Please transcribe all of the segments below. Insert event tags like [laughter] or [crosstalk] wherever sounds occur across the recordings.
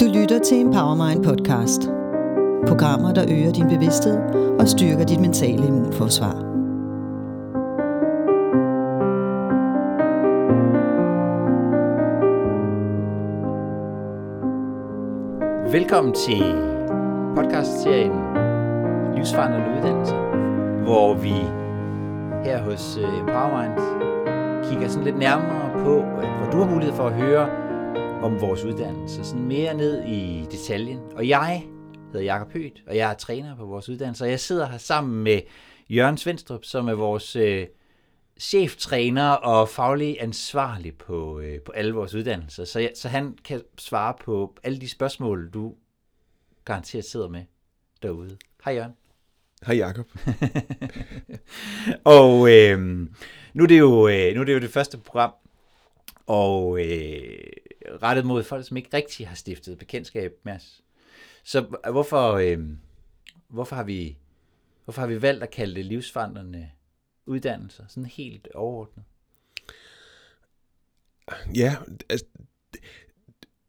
Du lytter til Empowermind podcast. Programmer, der øger din bevidsthed og styrker dit mentale immunforsvar. Velkommen til podcastserien Livsforandrende Uddannelse, hvor vi her hos øh, Empowermind kigger sådan lidt nærmere på, øh, hvor du har mulighed for at høre om vores uddannelse, sådan mere ned i detaljen. Og jeg hedder Jakob Høgh, og jeg er træner på vores uddannelse, og jeg sidder her sammen med Jørgen Svendstrup, som er vores øh, cheftræner og faglig ansvarlig på, øh, på alle vores uddannelser. Så, så han kan svare på alle de spørgsmål, du garanteret sidder med derude. Hej Jørgen. Hej Jakob. [laughs] og øh, nu, er det jo, øh, nu er det jo det første program, og øh, rettet mod folk, som ikke rigtig har stiftet bekendtskab med os. Så hvorfor, øh, hvorfor, har vi, hvorfor har vi valgt at kalde det livsforandrende uddannelser, sådan helt overordnet? Ja, altså,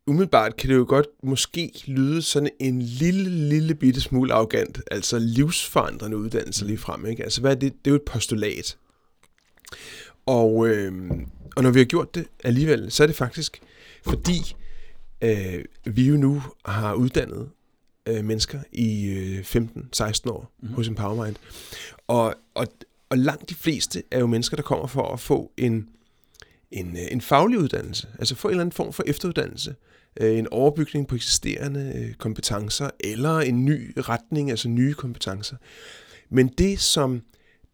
umiddelbart kan det jo godt måske lyde sådan en lille, lille bitte smule arrogant, altså livsforandrende uddannelse lige frem, ikke? Altså, hvad er det? Det er jo et postulat. Og, øh, og når vi har gjort det alligevel, så er det faktisk, fordi øh, vi jo nu har uddannet øh, mennesker i øh, 15-16 år mm-hmm. hos Empowermind. Og, og, og langt de fleste er jo mennesker, der kommer for at få en, en, en faglig uddannelse, altså få en eller anden form for efteruddannelse, øh, en overbygning på eksisterende øh, kompetencer, eller en ny retning, altså nye kompetencer. Men det, som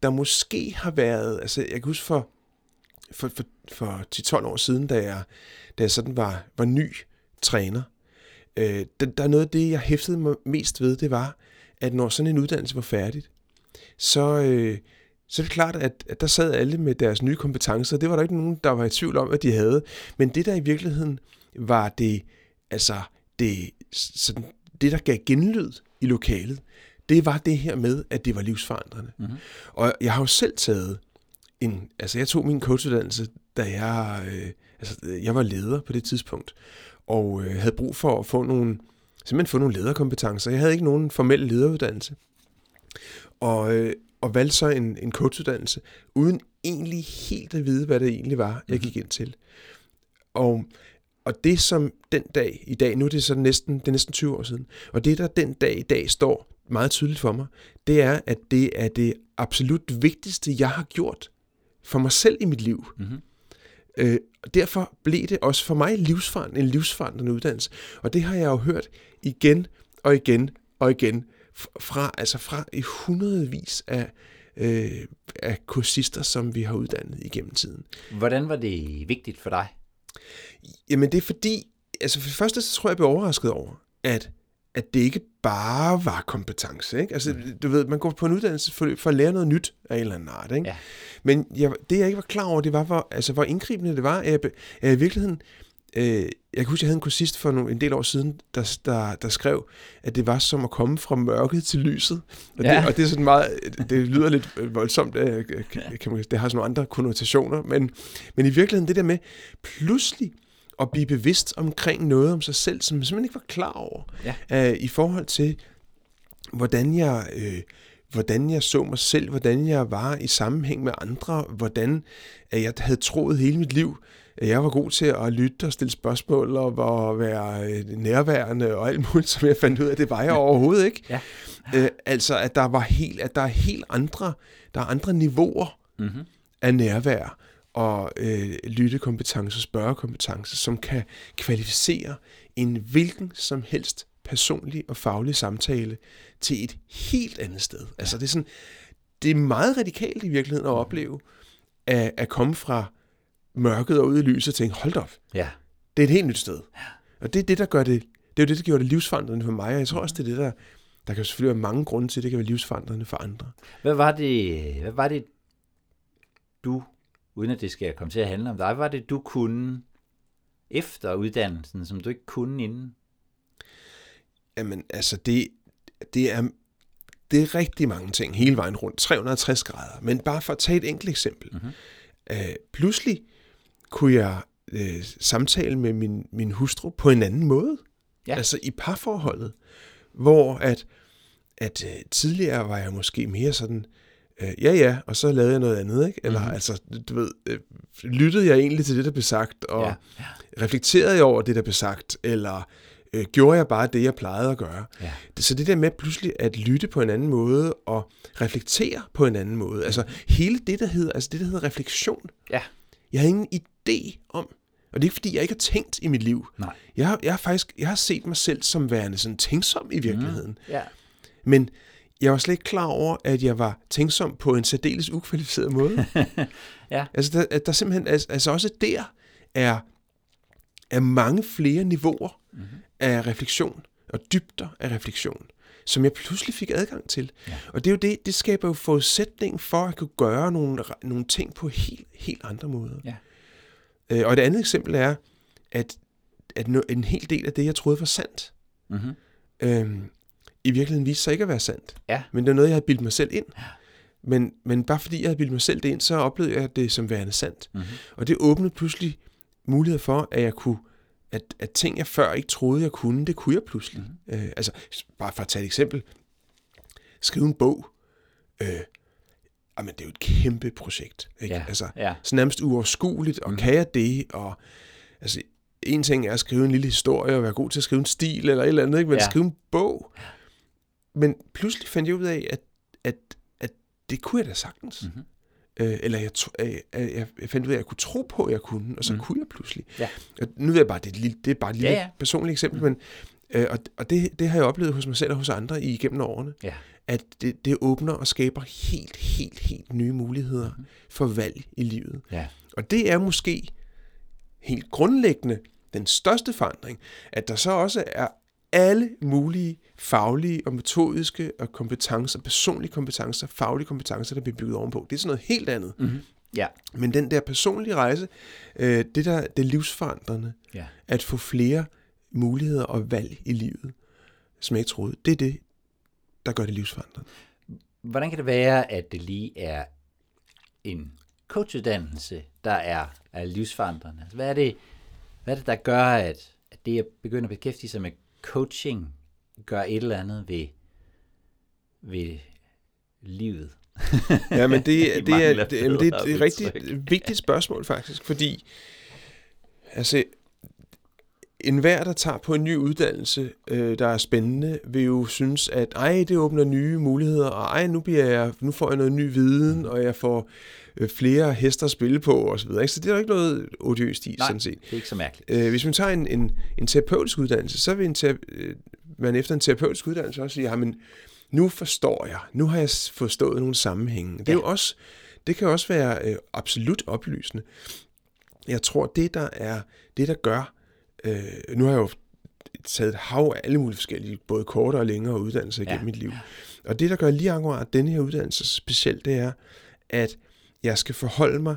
der måske har været, altså jeg kan huske for, for, for, for 10-12 år siden, da jeg, da jeg sådan var, var ny træner, øh, der, der er noget af det, jeg hæftede mig mest ved, det var, at når sådan en uddannelse var færdigt, så, øh, så er det klart, at, at der sad alle med deres nye kompetencer. Det var der ikke nogen, der var i tvivl om, at de havde. Men det, der i virkeligheden var det, altså det, sådan, det der gav genlyd i lokalet, det var det her med, at det var livsforandrende. Mm-hmm. Og jeg har jo selv taget en, altså jeg tog min coachuddannelse, da jeg, øh, altså jeg var leder på det tidspunkt, og øh, havde brug for at få nogle, simpelthen få nogle lederkompetencer. Jeg havde ikke nogen formel lederuddannelse. Og, øh, og valgte så en, en coachuddannelse, uden egentlig helt at vide, hvad det egentlig var, jeg gik ind til. Og, og det som den dag i dag, nu er det så næsten, det er næsten 20 år siden, og det der den dag i dag står meget tydeligt for mig, det er, at det er det absolut vigtigste, jeg har gjort for mig selv i mit liv. Mm-hmm. Øh, og derfor blev det også for mig livsforandrende, en livsforandrende uddannelse. Og det har jeg jo hørt igen og igen og igen fra, altså fra i hundredvis af, øh, af kursister, som vi har uddannet igennem tiden. Hvordan var det vigtigt for dig? Jamen det er fordi, altså for det første så tror jeg, jeg blev overrasket over, at, at det ikke bare var kompetence. Ikke? Altså, mm. du ved, man går på en uddannelse for, for at lære noget nyt af en eller anden art. Ikke? Ja. Men jeg, det, jeg ikke var klar over, det var, hvor, altså, hvor indgribende det var, at jeg, at jeg i virkeligheden øh, jeg kan huske, jeg havde en kursist for nogle, en del år siden, der, der, der skrev, at det var som at komme fra mørket til lyset. Og, ja. det, og det er sådan meget, det lyder lidt voldsomt, det, kan man, det har sådan nogle andre konnotationer, men, men i virkeligheden det der med pludselig at blive bevidst omkring noget om sig selv, som man simpelthen ikke var klar over, ja. uh, i forhold til, hvordan jeg... Øh, hvordan jeg så mig selv, hvordan jeg var i sammenhæng med andre, hvordan jeg havde troet hele mit liv, jeg var god til at lytte og stille spørgsmål og være øh, nærværende og alt muligt, som jeg fandt ud af, det var jeg overhovedet ikke. Ja. Øh, altså, at der var helt, at der er helt andre, der er andre niveauer mm-hmm. af nærvær og øh, lyttekompetence, spørgekompetence, som kan kvalificere en hvilken som helst personlig og faglig samtale til et helt andet sted. Altså det er sådan, det er meget radikalt i virkeligheden at opleve, at, at komme fra mørket og ud i lyset og tænke, hold op, ja. det er et helt nyt sted. Ja. Og det er det, der gør det, det er jo det, der gjorde det livsforandrende for mig, og jeg tror også, det er det, der, der kan selvfølgelig være mange grunde til, at det kan være livsforandrende for andre. Hvad var det, hvad var det du, uden at det skal komme til at handle om dig, hvad var det, du kunne efter uddannelsen, som du ikke kunne inden? Jamen, altså, det, det er det er rigtig mange ting hele vejen rundt, 360 grader. Men bare for at tage et enkelt eksempel. Mm-hmm. Øh, pludselig kunne jeg øh, samtale med min, min hustru på en anden måde. Ja. Altså i parforholdet, hvor at, at øh, tidligere var jeg måske mere sådan, øh, ja ja, og så lavede jeg noget andet, ikke? Eller mm-hmm. altså, du ved, øh, lyttede jeg egentlig til det, der blev sagt, og ja. Ja. reflekterede jeg over det, der blev sagt, eller øh, gjorde jeg bare det, jeg plejede at gøre. Ja. Så det der med pludselig at lytte på en anden måde og reflektere på en anden måde. Altså hele det, der hedder, altså det, der hedder refleksion. Ja. Jeg har ingen idé om, og det er ikke fordi, jeg ikke har tænkt i mit liv. Nej. Jeg har, jeg har faktisk jeg har set mig selv som værende sådan tænksom i virkeligheden. Mm. Ja. Men jeg var slet ikke klar over, at jeg var tænksom på en særdeles ukvalificeret måde. [laughs] ja. Altså, der, der simpelthen, altså, altså også der er, er mange flere niveauer mm-hmm. af refleksion og dybder af refleksion, som jeg pludselig fik adgang til. Ja. Og det er jo det, det skaber jo forudsætning for at kunne gøre nogle, nogle ting på helt, helt andre måder. Ja. Øh, og et andet eksempel er, at, at en hel del af det, jeg troede var sandt, mm-hmm. øhm, i virkeligheden viste sig ikke at være sandt. Ja. Men det er noget, jeg havde bildt mig selv ind. Ja. Men, men bare fordi jeg havde bildt mig selv det ind, så oplevede jeg det som værende sandt. Mm-hmm. Og det åbnede pludselig mulighed for, at jeg kunne at, at ting, jeg før ikke troede, jeg kunne, det kunne jeg pludselig. Mm. Øh, altså, bare for at tage et eksempel. Skrive en bog. Øh, jamen, det er jo et kæmpe projekt. Ikke? Ja. Altså, ja. så nærmest uoverskueligt, og mm. kan jeg det? Og, altså, en ting er at skrive en lille historie, og være god til at skrive en stil, eller et eller andet, ikke? men ja. skrive en bog. Men pludselig fandt jeg ud af, at, at, at det kunne jeg da sagtens. Mm-hmm. Øh, eller jeg, øh, jeg, jeg fandt ud af, at jeg kunne tro på, at jeg kunne, og så mm. kunne jeg pludselig. Ja. Og nu ved jeg bare, det er, lille, det er bare et lille ja, ja. personligt eksempel, mm. men øh, og, og det, det har jeg oplevet hos mig selv og hos andre igennem årene, ja. at det, det åbner og skaber helt, helt, helt nye muligheder mm. for valg i livet. Ja. Og det er måske helt grundlæggende den største forandring, at der så også er alle mulige faglige og metodiske og kompetencer, personlige kompetencer, faglige kompetencer, der bliver bygget ovenpå. Det er sådan noget helt andet. Mm-hmm. Ja. Men den der personlige rejse, øh, det der det livsforandrende, ja. at få flere muligheder og valg i livet, som jeg ikke troede, det er det, der gør det livsforandrende. Hvordan kan det være, at det lige er en coachuddannelse, der er, er livsforandrende? Hvad er, det, hvad er det, der gør, at, at det at begynde at beskæftige sig med coaching gør et eller andet ved, ved livet? ja, men det, [laughs] det, det, er, det, jamen, det er et rigtig vigtigt spørgsmål faktisk, fordi altså, en hver, der tager på en ny uddannelse, øh, der er spændende, vil jo synes, at ej, det åbner nye muligheder, og ej, nu, bliver jeg, nu får jeg noget ny viden, og jeg får øh, flere hester at spille på, og så videre. Så det er jo ikke noget odiøst i, Nej, sådan set. det er ikke så mærkeligt. Øh, hvis man tager en, en, en terapeutisk uddannelse, så vil en terape- øh, man efter en terapeutisk uddannelse også sige, jamen, nu forstår jeg, nu har jeg forstået nogle sammenhænge. Det, er ja. jo også, det kan også være øh, absolut oplysende. Jeg tror, det der er, det der gør, øh, nu har jeg jo taget et hav af alle mulige forskellige, både kortere og længere uddannelser igennem ja. mit liv. Og det, der gør lige akkurat denne her uddannelse specielt, det er, at jeg skal forholde mig,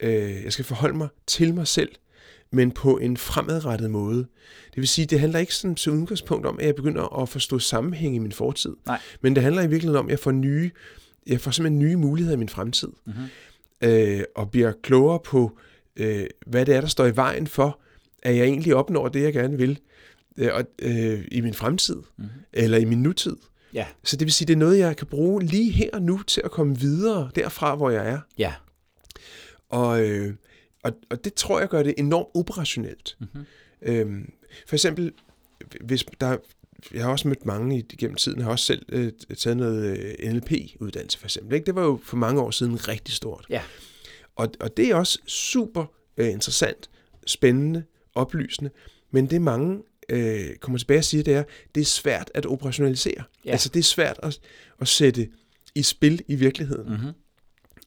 øh, jeg skal forholde mig til mig selv, men på en fremadrettet måde. Det vil sige, det handler ikke sådan til udgangspunkt om, at jeg begynder at forstå sammenhæng i min fortid. Nej. Men det handler i virkeligheden om, at jeg får nye, jeg får simpelthen nye muligheder i min fremtid. Mm-hmm. Øh, og bliver klogere på, øh, hvad det er, der står i vejen for, at jeg egentlig opnår det, jeg gerne vil øh, og, øh, i min fremtid, mm-hmm. eller i min nutid. Ja. Så det vil sige, det er noget, jeg kan bruge lige her og nu til at komme videre derfra, hvor jeg er. Ja. Og, øh, og, og det tror jeg gør det enormt operationelt. Mm-hmm. Øhm, for eksempel, hvis der, jeg har også mødt mange igennem tiden, jeg har også selv øh, taget noget øh, NLP-uddannelse for eksempel. Ikke? Det var jo for mange år siden rigtig stort. Ja. Og, og det er også super øh, interessant, spændende, oplysende, men det mange øh, kommer tilbage og siger, det er, det er svært at operationalisere. Ja. Altså det er svært at, at sætte i spil i virkeligheden. Mm-hmm.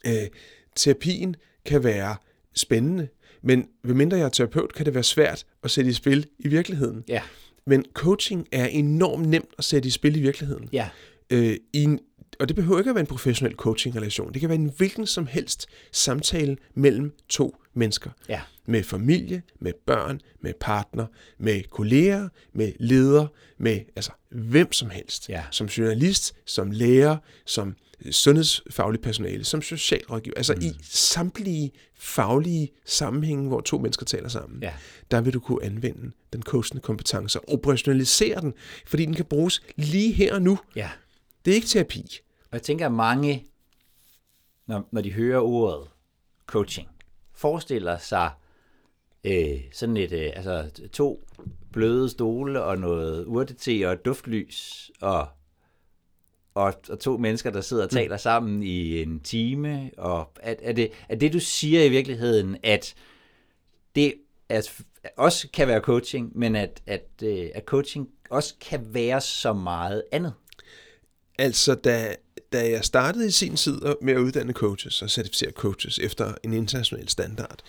Øh, terapien kan være spændende, Men medmindre jeg er terapeut, kan det være svært at sætte i spil i virkeligheden. Ja. Men coaching er enormt nemt at sætte i spil i virkeligheden. Ja. Øh, i en, og det behøver ikke at være en professionel coaching-relation. Det kan være en hvilken som helst samtale mellem to mennesker. Ja. Med familie, med børn, med partner, med kolleger, med leder, med altså hvem som helst. Ja. Som journalist, som lærer, som sundhedsfaglig personale, som socialrådgiver. Altså mm. i samtlige faglige sammenhænge, hvor to mennesker taler sammen, Ja. der vil du kunne anvende den coachende kompetence og operationalisere den, fordi den kan bruges lige her og nu. Ja. Det er ikke terapi. Og jeg tænker, at mange, når, når de hører ordet coaching, forestiller sig øh, sådan et, øh, altså to bløde stole og noget urtete og et duftlys og, og, og to mennesker, der sidder og taler sammen i en time. Og er, er, det, er det, du siger i virkeligheden, at det at, også kan være coaching, men at, at, øh, at coaching også kan være så meget andet? Altså, da, da jeg startede i sin tid med at uddanne coaches og certificere coaches efter en international standard,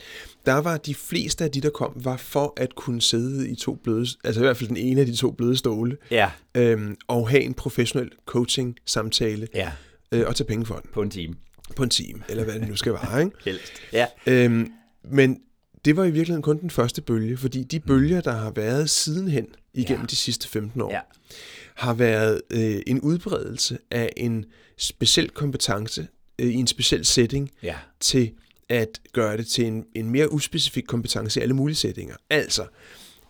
der var de fleste af de, der kom, var for at kunne sidde i to bløde, altså i hvert fald den ene af de to bløde stole, Ja. øhm, og have en professionel coaching-samtale Ja. øh, og tage penge for den På en time. på en time, eller hvad det nu skal være, ikke? [laughs] Helst. Ja. Øhm, men det var i virkeligheden kun den første bølge, fordi de bølger, der har været sidenhen igennem Ja. de sidste 15 år, Ja. har været øh, en udbredelse af en speciel kompetence øh, i en speciel setting Ja. til at gøre det til en, en mere uspecifik kompetence i alle mulige settinger. Altså,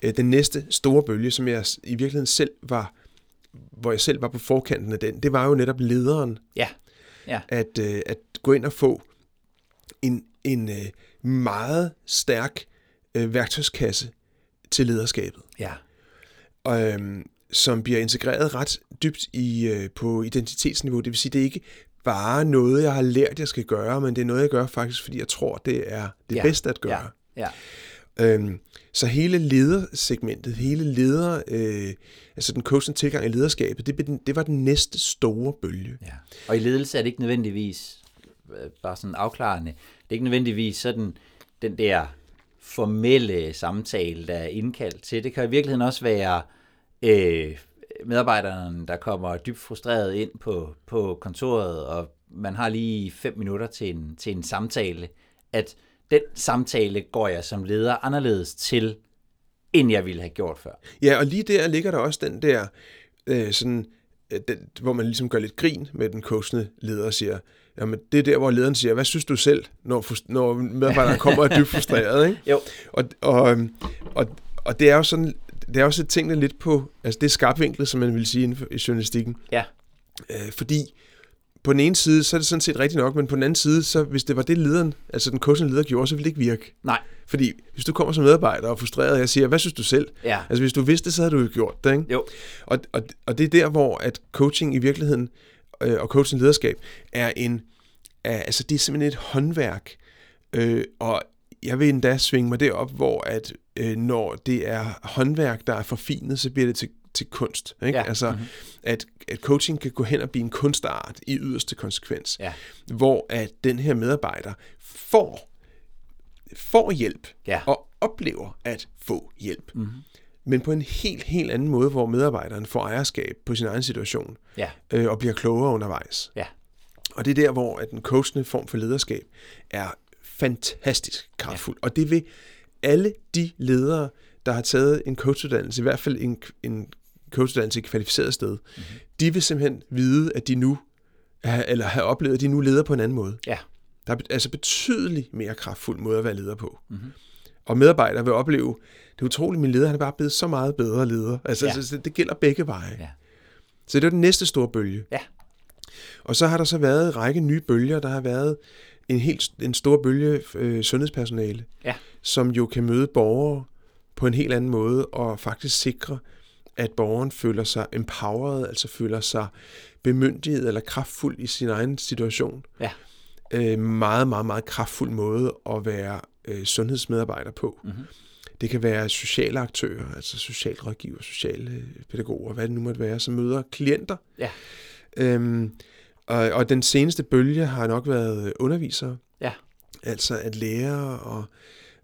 øh, den næste store bølge, som jeg i virkeligheden selv var, hvor jeg selv var på forkanten af den, det var jo netop lederen, Ja. Ja. at, øh, at gå ind og få en, en øh, meget stærk øh, værktøjskasse til lederskabet, Ja. og, øhm, som bliver integreret ret dybt i, øh, på identitetsniveau. Det vil sige, det er ikke bare noget, jeg har lært, jeg skal gøre, men det er noget, jeg gør faktisk, fordi jeg tror, det er det Ja. bedste at gøre. Ja. Ja. Øhm, så hele ledersegmentet, hele leder, øh, altså den coaching tilgang i lederskabet, det, det var den næste store bølge. ja. Og i ledelse er det ikke nødvendigvis, øh, bare sådan afklarende, det er ikke nødvendigvis sådan den der formelle samtale, der er indkaldt til. Det kan i virkeligheden også være øh, medarbejderen, der kommer dybt frustreret ind på, på kontoret, og man har lige fem minutter til en, til en samtale, at den samtale går jeg som leder anderledes til, end jeg ville have gjort før. Ja, og lige der ligger der også den der, øh, sådan, øh, den, hvor man ligesom gør lidt grin med den coachende leder og siger, jamen det er der, hvor lederen siger, hvad synes du selv, når, når medarbejderen kommer og er dybt frustreret, ikke? [laughs] Jo. Og, og, øhm, og, og det er jo sådan, det er også et tingene lidt på, altså det er skarpvinklet, som man vil sige inden for, i journalistikken, Ja. øh, fordi på den ene side, så er det sådan set rigtigt nok, men på den anden side, så hvis det var det lederen, altså den coachende leder gjorde, så ville det ikke virke. Nej. Fordi hvis du kommer som medarbejder og er frustreret, og jeg siger, hvad synes du selv? Ja. Altså hvis du vidste så havde du jo gjort det, ikke? Jo. Og, og, og det er der, hvor at coaching i virkeligheden, øh, og coaching lederskab, er en, er, altså det er simpelthen et håndværk, øh, og jeg vil endda svinge mig derop, hvor at øh, når det er håndværk, der er forfinet, så bliver det til, til kunst. Ikke? Ja. Altså, mm-hmm. at, at coaching kan gå hen og blive en kunstart i yderste konsekvens, Ja. hvor at den her medarbejder får, får hjælp, Ja. og oplever at få hjælp. Mm-hmm. Men på en helt, helt anden måde, hvor medarbejderen får ejerskab på sin egen situation, Ja. øh, og bliver klogere undervejs. Ja. Og det er der, hvor at den coachende form for lederskab er fantastisk kraftfuld. Ja. Og det vil alle de ledere, der har taget en coachuddannelse, i hvert fald en, en coachuddannelse i et kvalificeret sted, mm-hmm. de vil simpelthen vide, at de nu, eller have oplevet, at de nu leder på en anden måde. Ja. Der er altså betydeligt mere kraftfuld måde at være leder på. Mm-hmm. Og medarbejdere vil opleve, det er utroligt, min leder han er bare blevet så meget bedre leder. Altså, Ja. det, det gælder begge veje. Ja. Så det er den næste store bølge. Ja. Og så har der så været en række nye bølger. Der har været en helt en stor bølge øh, sundhedspersonale, Ja. som jo kan møde borgere på en helt anden måde og faktisk sikre, at borgeren føler sig empowered, altså føler sig bemyndiget eller kraftfuld i sin egen situation. Ja. Øh, meget, meget, meget kraftfuld måde at være øh, sundhedsmedarbejder på. Mhm. Mm-hmm. Det kan være sociale aktører, altså socialrådgiver, sociale øh, pædagoger, hvad det nu måtte være, som møder klienter. Ja. Øhm, og, og den seneste bølge har nok været undervisere. Ja. Altså at lære og,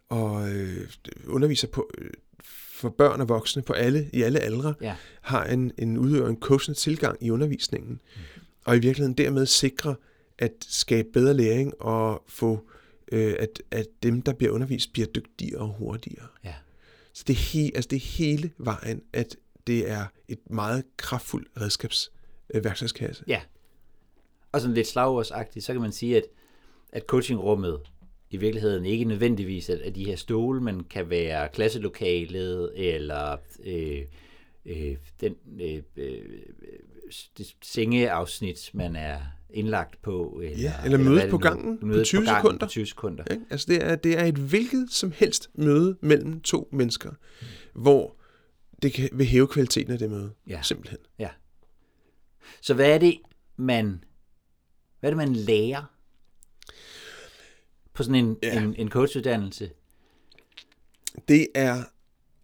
og øh, underviser på, øh, for børn og voksne på alle, i alle aldre, Ja. har en, en udøver en coachende tilgang i undervisningen, mm. og i virkeligheden dermed sikre at skabe bedre læring og få, øh, at, at dem, der bliver undervist, bliver dygtigere og hurtigere. Ja. Så det er, he, altså det er hele vejen, at det er et meget kraftfuldt redskabs øh, værktøjskasse. Ja. Og sådan lidt slagordsagtigt, så kan man sige, at, at coachingrummet i virkeligheden ikke nødvendigvis er de her stole, men kan være klasselokalet, eller øh, øh, den øh, øh, det sengeafsnit, man er indlagt på. Eller, Ja, eller mødes er det på gangen på Mødes 20 gangen sekunder. På 20 sekunder. Ikke? Altså det er, det er et hvilket som helst møde mellem to mennesker, hvor det kan, vil hæve kvaliteten af det møde. Ja. Simpelthen. Ja. Så hvad er det, man, hvad er det, man lærer på sådan en, Ja. en, en coachuddannelse? Det er,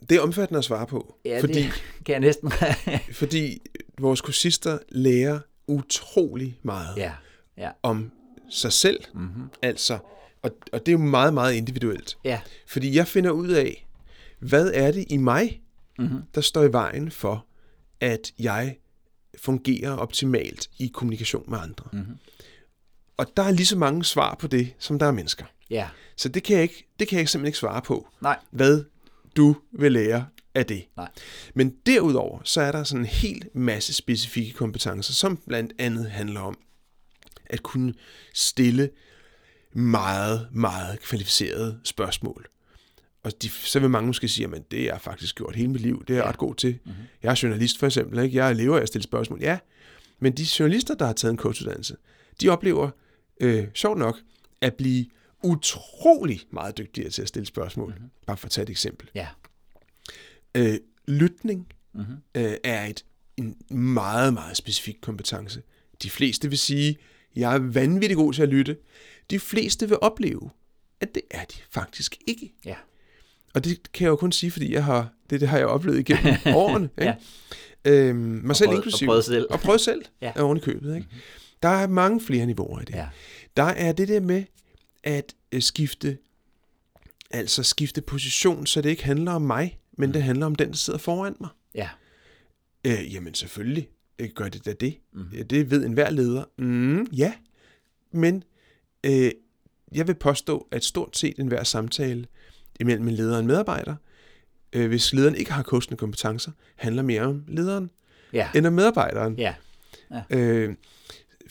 det er omfattende at svare på, Ja, fordi, det [laughs] kan jeg næsten... [laughs] fordi vores kursister lærer utrolig meget ja, ja, om sig selv, mm-hmm. altså, og, og det er jo meget, meget individuelt. ja, Fordi jeg finder ud af, hvad er det i mig, mm-hmm. der står i vejen for, at jeg fungerer optimalt i kommunikation med andre. Mm-hmm. Og der er lige så mange svar på det, som der er mennesker. ja. Så det kan jeg, ikke, det kan jeg simpelthen ikke svare på, Nej. hvad du vil lære af det. Nej. Men derudover, så er der sådan en hel masse specifikke kompetencer, som blandt andet handler om at kunne stille meget, meget kvalificerede spørgsmål. Og de, så vil mange måske sige, at det har jeg faktisk gjort hele mit liv. Det er jeg ret god til. Mm-hmm. Jeg er journalist for eksempel. Ikke? Jeg lever af at stille spørgsmål. Ja, men de journalister, der har taget en coachuddannelse, de oplever, øh, sjovt nok, at blive utrolig meget dygtigere til at stille spørgsmål. Mm-hmm. Bare for at tage et eksempel. Ja, Øh, lytning mm-hmm. øh, er et, en meget, meget specifik kompetence. De fleste vil sige, jeg er vanvittig god til at lytte. De fleste vil opleve, at det er de faktisk ikke. ja, Og det kan jeg jo kun sige, fordi jeg har, det, det har jeg oplevet igennem [laughs] årene. Ikke? Ja. Øhm, mig selv prøvet- inklusive. og prøvet selv. Og prøvet selv [laughs] Ja. oven i købet. Ikke? Mm-hmm. Der er mange flere niveauer i det. Ja. Der er det der med at øh, skifte, altså skifte position, så det ikke handler om mig, men det handler om den, der sidder foran mig. ja, Øh, jamen selvfølgelig øh, gør det da det. Mm. Det ved enhver leder. Mm, ja, men øh, jeg vil påstå, at stort set enhver samtale imellem en leder og en medarbejder, øh, hvis lederen ikke har coachende kompetencer, handler mere om lederen ja, end om medarbejderen. ja, Øh,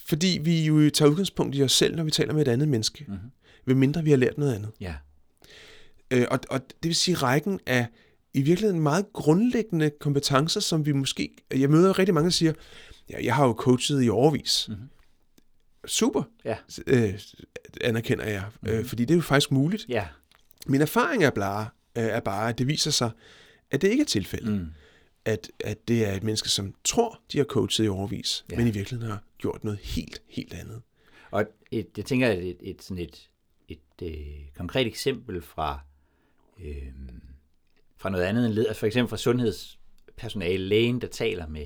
fordi vi jo tager udgangspunkt i os selv, når vi taler med et andet menneske. Mm-hmm. Ved mindre vi har lært noget andet. ja, Øh, og, og det vil sige rækken af i virkeligheden meget grundlæggende kompetencer, som vi måske... Jeg møder rigtig mange, der siger, ja, jeg har jo coachet i overvis. Mm-hmm. Super, ja, øh, anerkender jeg, mm-hmm. øh, fordi det er jo faktisk muligt. ja, Min erfaring er bare, øh, er bare, at det viser sig, at det ikke er tilfældet. Mm. At, at det er et menneske, som tror, de har coachet i overvis, Ja. men i virkeligheden har gjort noget helt, helt andet. Og et, jeg tænker, at et, et, sådan et, et øh, konkret eksempel fra, øh, fra noget andet end led, altså for eksempel fra sundhedspersonale, lægen, der taler med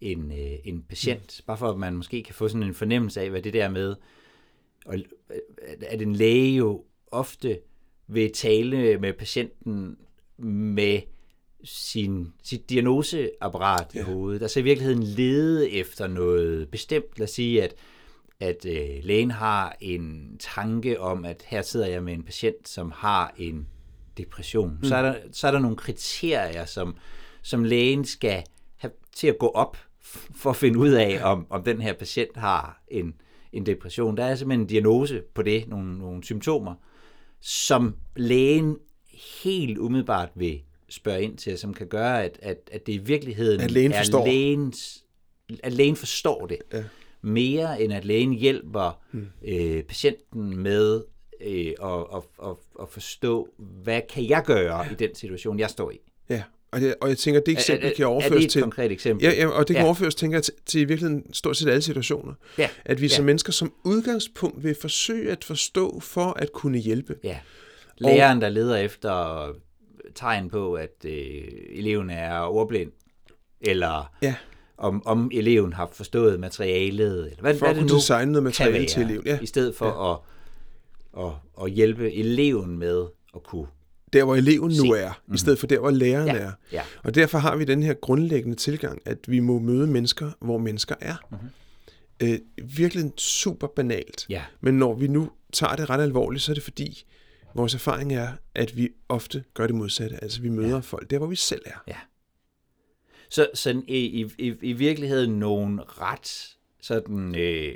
en, øh, en patient, bare for at man måske kan få sådan en fornemmelse af, hvad det der med, og, øh, at en læge jo ofte vil tale med patienten med sin, sit diagnoseapparat ja. i hovedet. Altså i virkeligheden lede efter noget bestemt. Lad os sige, at, at øh, lægen har en tanke om, at her sidder jeg med en patient, som har en depression. Mm. Så, er der, så er der nogle kriterier, som, som lægen skal have til at gå op for at finde ud af, om, om den her patient har en, en depression. Der er simpelthen en diagnose på det, nogle, nogle symptomer, som lægen helt umiddelbart vil spørge ind til, som kan gøre, at, at, at det i virkeligheden At lægen er forstår. lægens, at lægen forstår det. Ja. Mere end at lægen hjælper hmm. øh, patienten med øh, at, at, at, at forstå, hvad kan jeg gøre i den situation, jeg står i. Ja, og, det, og jeg tænker, det eksempel er, kan er overføres det et til... konkret eksempel? Ja, ja, og det kan Ja. ja. overføres, tænker jeg, til, til i virkeligheden stort set alle situationer. Ja. At vi Ja. som mennesker som udgangspunkt vil forsøge at forstå for at kunne hjælpe. Ja. Læreren, der leder efter tegn på, at øh, eleven er ordblind, eller Ja. om, om eleven har forstået materialet, eller hvad, For hvad det nu designe noget materiale kan til være, eleven, ja. I stedet for at, at, at hjælpe eleven med at kunne der hvor eleven nu er, mm-hmm. i stedet for der hvor læreren Ja, er. ja. Og derfor har vi den her grundlæggende tilgang, at vi må møde mennesker, hvor mennesker er. Mhm. Mm-hmm. Øh, virkelig super banalt. Ja. Men når vi nu tager det ret alvorligt, så er det fordi, vores erfaring er, at vi ofte gør det modsatte. Altså vi møder ja. folk der, hvor vi selv er. Ja. Så, så i, i, i, virkeligheden nogle ret sådan øh,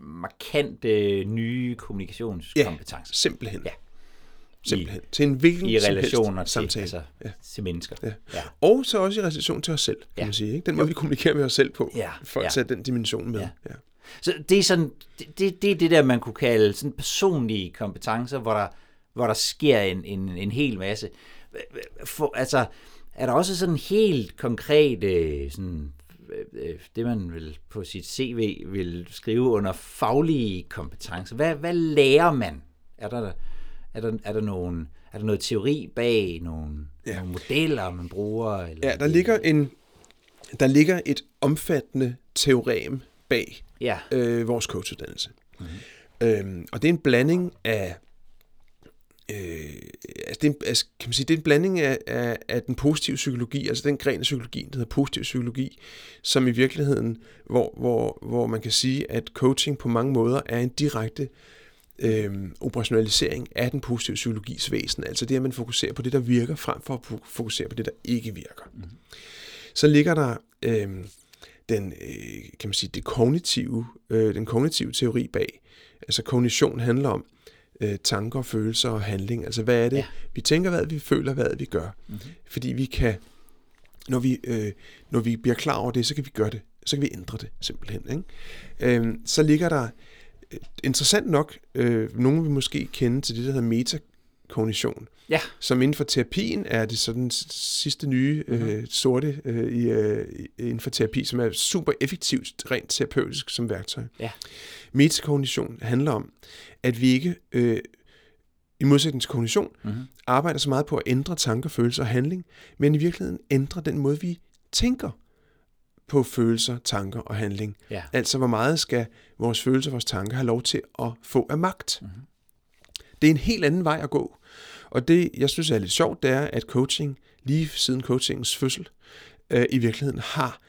markante nye kommunikationskompetencer. Simpelthen. Ja. Simpelthen. til en hvilken I relationer til, samtale. altså, Ja. til mennesker. Ja. Ja. Og så også i relation til os selv, kan Ja. man sige. Ikke? Den måde, vi kommunikerer med os selv på, Ja, for at ja. tage den dimension med. Ja. Ja. Så det er sådan, det, det, er det der, man kunne kalde sådan personlige kompetencer, hvor der, hvor der sker en, en, en hel masse. For, altså, er der også sådan helt konkret, øh, sådan, øh, øh, det man vil på sit CV vil skrive under faglige kompetencer? Hvad, hvad lærer man? Er der, er der, er der, nogen, er der noget teori bag, nogle, ja. Nogle modeller, man bruger? Eller ja, der ligger, en, der ligger et omfattende teorem bag Ja, øh, vores coachuddannelse. Mm-hmm. Øhm, og det er en blanding af øh, altså det er, en- altså, kan man sige, det er en blanding af, af, af den positive psykologi, altså den gren af psykologien, der hedder positiv psykologi, som i virkeligheden, hvor, hvor, hvor man kan sige, at coaching på mange måder er en direkte øh, operationalisering af den positive psykologis væsen, altså det, at man fokuserer på det, der virker, frem for at fo- fokusere på det, der ikke virker. Mm. Så ligger der øh, den, øh, kan man sige, det kognitive, øh, den kognitive teori bag. Altså kognition handler om øh, tanker, følelser og handling. Altså hvad er det, Ja. vi tænker, hvad vi føler, hvad vi gør. Mm-hmm. Fordi vi kan, når vi, øh, når vi bliver klar over det, så kan vi gøre det. Så kan vi ændre det simpelthen. Ikke? Øhm, så ligger der, øh, interessant nok, øh, nogen vil måske kende til det, der hedder metakognition ja, som inden for terapien er det sådan sidste nye øh, sorte øh, i, øh, inden for terapi, som er super effektivt rent terapeutisk som værktøj. ja, Metakognition handler om, at vi ikke, øh, i modsætning til kognition, mm-hmm. arbejder så meget på at ændre tanker, følelser og handling, men i virkeligheden ændre den måde, vi tænker på følelser, tanker og handling. Ja. Altså, hvor meget skal vores følelser og vores tanker have lov til at få af magt? Mm-hmm. Det er en helt anden vej at gå. Og det, jeg synes er lidt sjovt, det er, at coaching, lige siden coachingens fødsel, øh, i virkeligheden har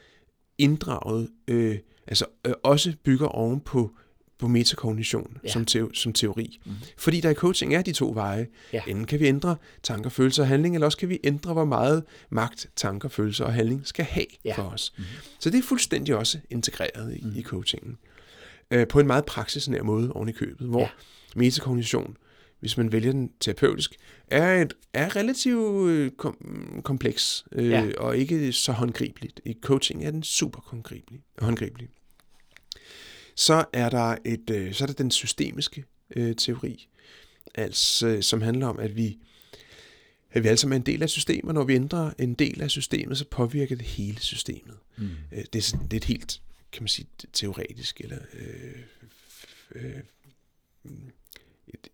inddraget, øh, altså øh, også bygger oven på, på metakognition Ja. som, teo, som teori. Mm. Fordi der i coaching er de to veje. Ja. Enten kan vi ændre tanker, følelser og handling, eller også kan vi ændre, hvor meget magt tanker, følelser og handling skal have Ja. for os. Mm. Så det er fuldstændig også integreret i, mm. i coachingen. Øh, på en meget praksisnær måde oven i købet, hvor Ja. metakognition, hvis man vælger den terapeutisk, er, et, er relativt øh, kom, kompleks øh, ja. og ikke så håndgribeligt. I coaching er den super håndgribelig. håndgribelig. Så er der et, øh, så er der den systemiske øh, teori, altså, som handler om, at vi, at vi alle sammen er en del af systemet, og når vi ændrer en del af systemet, så påvirker det hele systemet. Mm. Øh, det, er, sådan- det er et helt, kan man sige, teoretisk, eller øh, øh, et,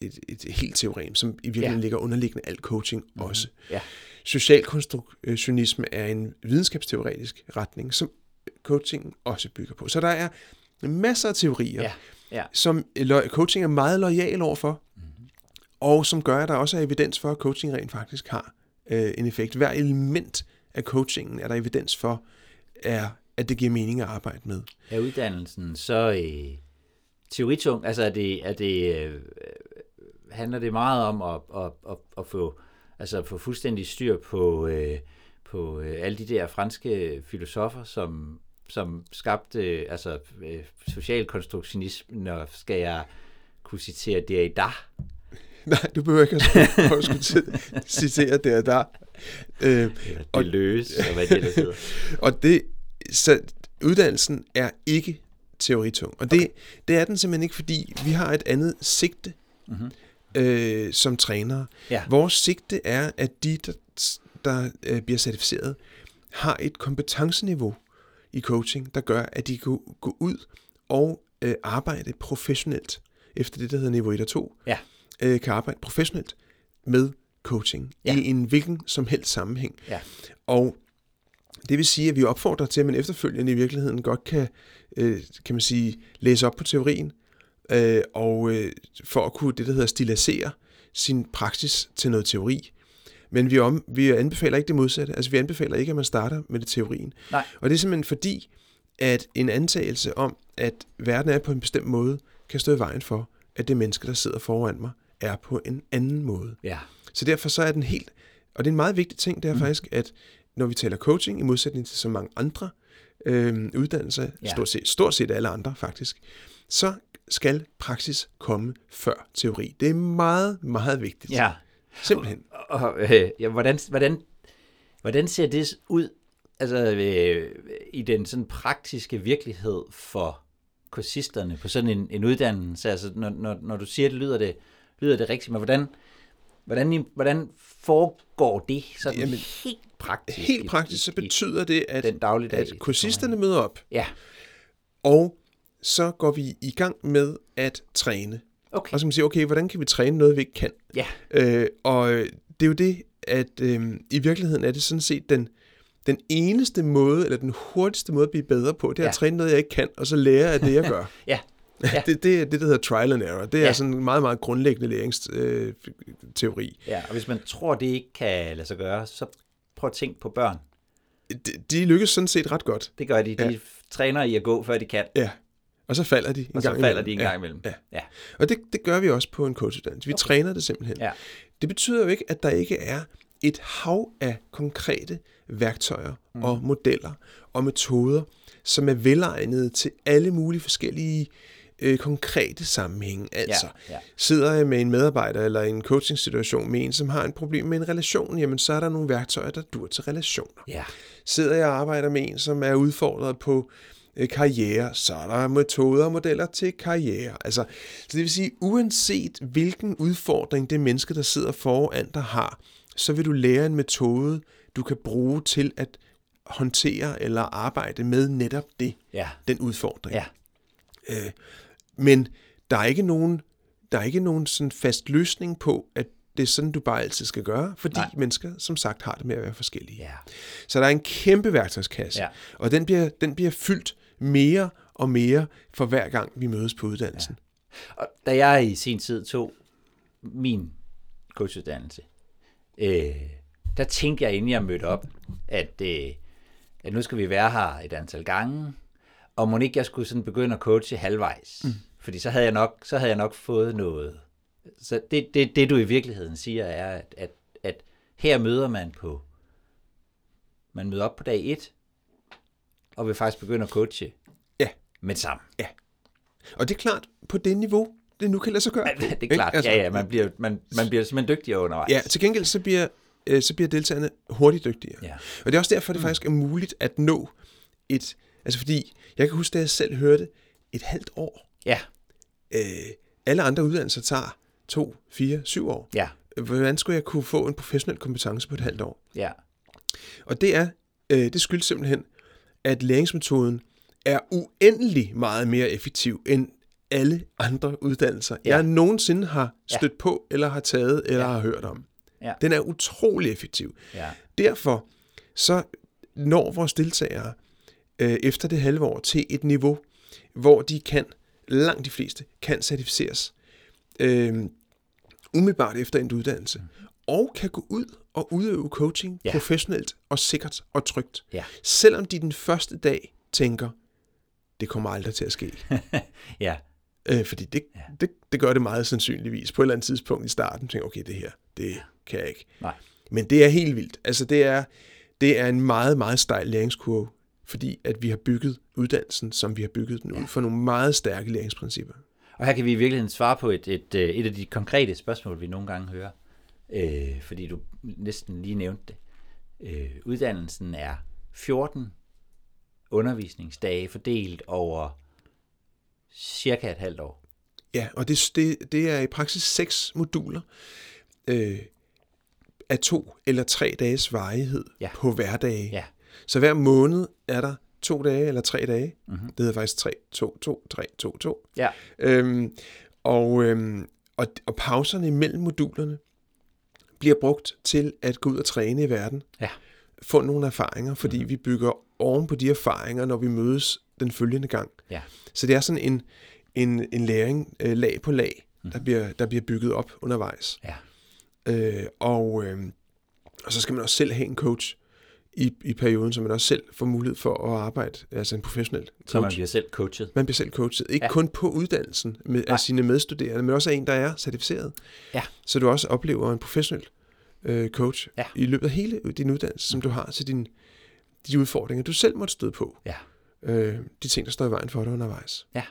et, et helt teorem, som i virkeligheden Ja. ligger underliggende alt coaching mm. også. ja. Socialkonstruktionisme er en videnskabsteoretisk retning, som coaching også bygger på. Så der er masser af teorier, Ja, ja. som lo- coaching er meget lojal overfor, mm-hmm. og som gør, at der også er evidens for, at coaching rent faktisk har øh, en effekt. Hver element af coachingen er der evidens for, er, at det giver mening at arbejde med. Er uddannelsen så øh, teoritung? Altså er det, er det, øh, handler det meget om at, at, at, at få, altså at få fuldstændig styr på, øh, på øh, alle de der franske filosofer, som, som skabte øh, altså, øh, socialkonstruktionismen, og skal jeg kunne citere Derrida? [laughs] Nej, du behøver ikke at skulle- [laughs] at skulle til- citere det og. Øh, Deleuze, og hvad det ellers hedder. [laughs] Og det, så uddannelsen er ikke teoritung. Og det, okay. det er den simpelthen ikke, fordi vi har et andet sigte mm-hmm. øh, som trænere. Ja. Vores sigte er, at de, der, der øh, bliver certificeret, har et kompetenceniveau i coaching, der gør, at de kan gå ud og øh, arbejde professionelt efter det, der hedder niveau 1 og 2. Ja. Øh, kan arbejde professionelt med coaching Ja. i en hvilken som helst sammenhæng. Ja. Og det vil sige, at vi opfordrer til, at man efterfølgende i virkeligheden godt kan, øh, kan man sige, læse op på teorien, øh, og øh, for at kunne det, der hedder stilisere sin praksis til noget teori. Men vi, om, vi anbefaler ikke det modsatte. Altså vi anbefaler ikke, at man starter med det teorien. Nej. Og det er simpelthen fordi, at en antagelse om, at verden er på en bestemt måde, kan stå i vejen for, at det menneske, der sidder foran mig, er på en anden måde. Ja. Så derfor så er den helt, og det er en meget vigtig ting, det er mm. faktisk, at når vi taler coaching, i modsætning til så mange andre øh, uddannelser, Ja. stort, set, stort set alle andre faktisk, så skal praksis komme før teori. Det er meget, meget vigtigt. Ja. Simpelthen. Og, øh, ja, hvordan, hvordan, hvordan ser det ud altså, øh, i den sådan praktiske virkelighed for kursisterne på sådan en, en uddannelse? Altså, når, når, når du siger det, lyder det, lyder det rigtigt, men hvordan, hvordan, hvordan foregår det sådan Jamen, helt praktisk? Helt praktisk, så i- i betyder det, at, den dagligdag, at kursisterne møder op, Ja, og så går vi i gang med at træne. okay. Og så kan man sige, okay, hvordan kan vi træne noget, vi ikke kan? Ja, Øh, og det er jo det, at øh, i virkeligheden er det sådan set den, den eneste måde, eller den hurtigste måde at blive bedre på, det er ja. Ja. at træne noget, jeg ikke kan, og så lære af det, jeg gør. [laughs] ja, ja. det, det er det, der hedder trial and error. Det er Ja. ja. sådan en meget, meget grundlæggende læringsteori. Øh, ja. Og hvis man tror, det ikke kan lade sig gøre, så prøv at tænke på børn. de, de lykkes sådan set ret godt. Det gør de. De Ja. ja. træner i at gå, før de kan. Ja. Og så falder de en Og så gang falder imellem. de en ja. gang imellem. Ja. ja. Og det, det gør vi også på en coachuddannelse. Vi okay. træner det simpelthen. Ja. Det betyder jo ikke, at der ikke er et hav af konkrete værktøjer mm. og modeller og metoder, som er velegnede til alle mulige forskellige øh, konkrete sammenhænge. Altså, ja. sidder jeg med en medarbejder eller en coaching-situation med en, som har et problem med en relation, jamen så er der nogle værktøjer, der dur til relationer. Ja. Sidder jeg og arbejder med en, som er udfordret på karriere, så er der metoder og modeller til karriere. Altså, så det vil sige, uanset hvilken udfordring det menneske, der sidder foran dig har, så vil du lære en metode, du kan bruge til at håndtere eller arbejde med netop det, Ja. den udfordring. Ja. Øh, men der er ikke nogen, der er ikke nogen sådan fast løsning på, at det er sådan, du bare altid skal gøre, fordi Nej. Nej. mennesker, som sagt, har det med at være forskellige. Ja. Så der er en kæmpe værktøjskasse, Ja. og den bliver, den bliver fyldt mere og mere for hver gang, vi mødes på uddannelsen. Og da jeg i sin tid tog min coachuddannelse, øh, der tænkte jeg, inden jeg mødte op, at, øh, at nu skal vi være her et antal gange, og må ikke jeg skulle sådan begynde at coache halvvejs. Mm. Fordi så havde, jeg nok, så havde jeg nok fået noget. Så det, det, det du i virkeligheden siger, er, at, at, at her møder man på, man møder op på dag 1, og vil faktisk begynde at coache Ja. med det samme. Og det er klart, på det niveau, det nu kan lade sig gøre. på, [laughs] det er ikke? klart. Ja, ja, man bliver, man, man bliver simpelthen dygtigere undervejs. Ja, til gengæld så bliver, øh, så bliver deltagerne hurtigt dygtigere. Ja. Og det er også derfor, det faktisk er muligt at nå et... Altså fordi, jeg kan huske, da jeg selv hørte et halvt år. Ja, Øh, alle andre uddannelser tager to, fire, syv år. ja, Hvordan skulle jeg kunne få en professionel kompetence på et halvt år? ja, Og det er, øh, det skyldes simpelthen, at læringsmetoden er uendelig meget mere effektiv end alle andre uddannelser, Ja. ja. jeg nogensinde har Ja. stødt på, eller har taget, eller Ja. har hørt om. Ja. Den er utrolig effektiv. ja, Derfor så når vores deltagere øh, efter det halve år til et niveau, hvor de kan, langt de fleste, kan certificeres øh, umiddelbart efter en uddannelse, og kan gå ud og udøve coaching Ja. ja. professionelt og sikkert og trygt. Ja. Selvom de den første dag tænker, det kommer aldrig til at ske. [laughs] ja, Øh, fordi det, ja. det, det gør det meget sandsynligvis. På et eller andet tidspunkt i starten tænker okay, det her, det kan jeg ikke. nej, Men det er helt vildt. Altså det er, det er en meget, meget stejl læringskurve, fordi at vi har bygget uddannelsen, som vi har bygget den ud for nogle meget stærke læringsprincipper. Og her kan vi i virkeligheden svare på et, et, øh, et af de konkrete spørgsmål, vi nogle gange hører, øh, fordi du næsten lige nævnte det. Øh, uddannelsen er 14 undervisningsdage fordelt over cirka et halvt år. Ja, og det, det, det er i praksis seks moduler øh, af to eller tre dages varighed Ja. på hverdage. Ja. Så hver måned er der to dage eller tre dage. Mm-hmm. Det hedder faktisk 3, 2, 2, 3, 2, 2. Ja, Øhm, og, øhm, og, og pauserne imellem modulerne bliver brugt til at gå ud og træne i verden. Ja. Få nogle erfaringer, fordi mm. vi bygger oven på de erfaringer, når vi mødes den følgende gang. ja, Så det er sådan en, en, en læring øh, lag på lag der, bliver, der bliver bygget op undervejs. Ja. Øh, og, øh, og så skal man også selv have en coach i, i perioden, så man også selv får mulighed for at arbejde, altså en professionel coach. Så man bliver selv coachet. Man bliver selv coachet. Ikke Ja. kun på uddannelsen med, af sine medstuderende, men også af en, der er certificeret. Ja. Så du også oplever en professionel øh, coach Ja. i løbet af hele din uddannelse, som du har til din, de udfordringer, du selv måtte støde på. Ja. Øh, de ting, der står i vejen for dig undervejs. Ja.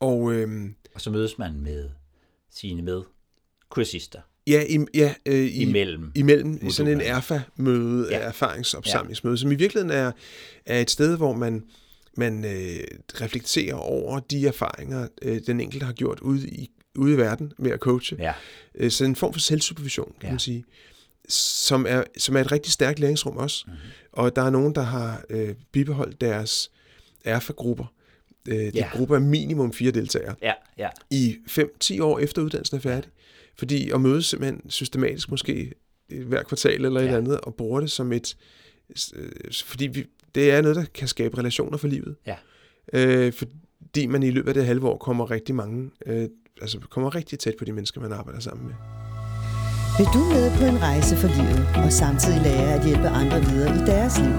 Og øh, Og så mødes man med sine med kursister ja, i, ja øh, i, imellem. imellem i sådan en erfa-møde, Ja. ja. erfaringsopsamlingsmøde, som i virkeligheden er, er et sted, hvor man, man øh, reflekterer over de erfaringer, øh, den enkelte har gjort ude i, ude i verden med at coache. Ja, Øh, så en form for selvsupervision, kan Ja. man sige, som er, som er et rigtig stærkt læringsrum også. Mhm. Mm-hmm. Og der er nogen, der har øh, bibeholdt deres erfa-grupper. Øh, det er Ja. grupper af minimum fire deltagere ja, ja. i 5-10 år efter uddannelsen er færdig. Fordi at mødes simpelthen systematisk måske hver kvartal eller ja. et andet, og bruge det som et... øh, Fordi vi, det er noget, der kan skabe relationer for livet. Ja. Øh, fordi man i løbet af det halve år kommer rigtig mange... Øh, altså kommer rigtig tæt på de mennesker, man arbejder sammen med. Vil du med på en rejse for livet og samtidig lære at hjælpe andre videre i deres liv?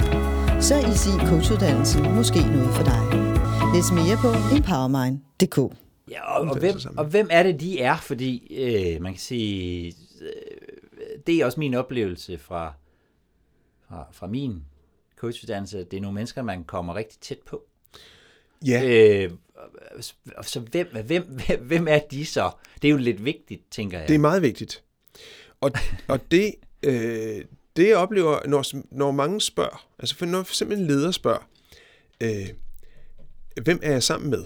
Så er Easy Coachuddannelsen måske noget for dig. Læs mere på empowermind.dk. Ja, og, og, hvem, og hvem er det, de er? Fordi øh, man kan sige, øh, det er også min oplevelse fra, fra, fra min coachuddannelse. Det er nogle mennesker, man kommer rigtig tæt på. Ja, Øh, så hvem, hvem, hvem, hvem er de så? Det er jo lidt vigtigt, tænker jeg. det er meget vigtigt. Og, og det, øh, det jeg oplever, når, når mange spørger, altså for når for eksempel en leder spørger, øh, hvem er jeg sammen med?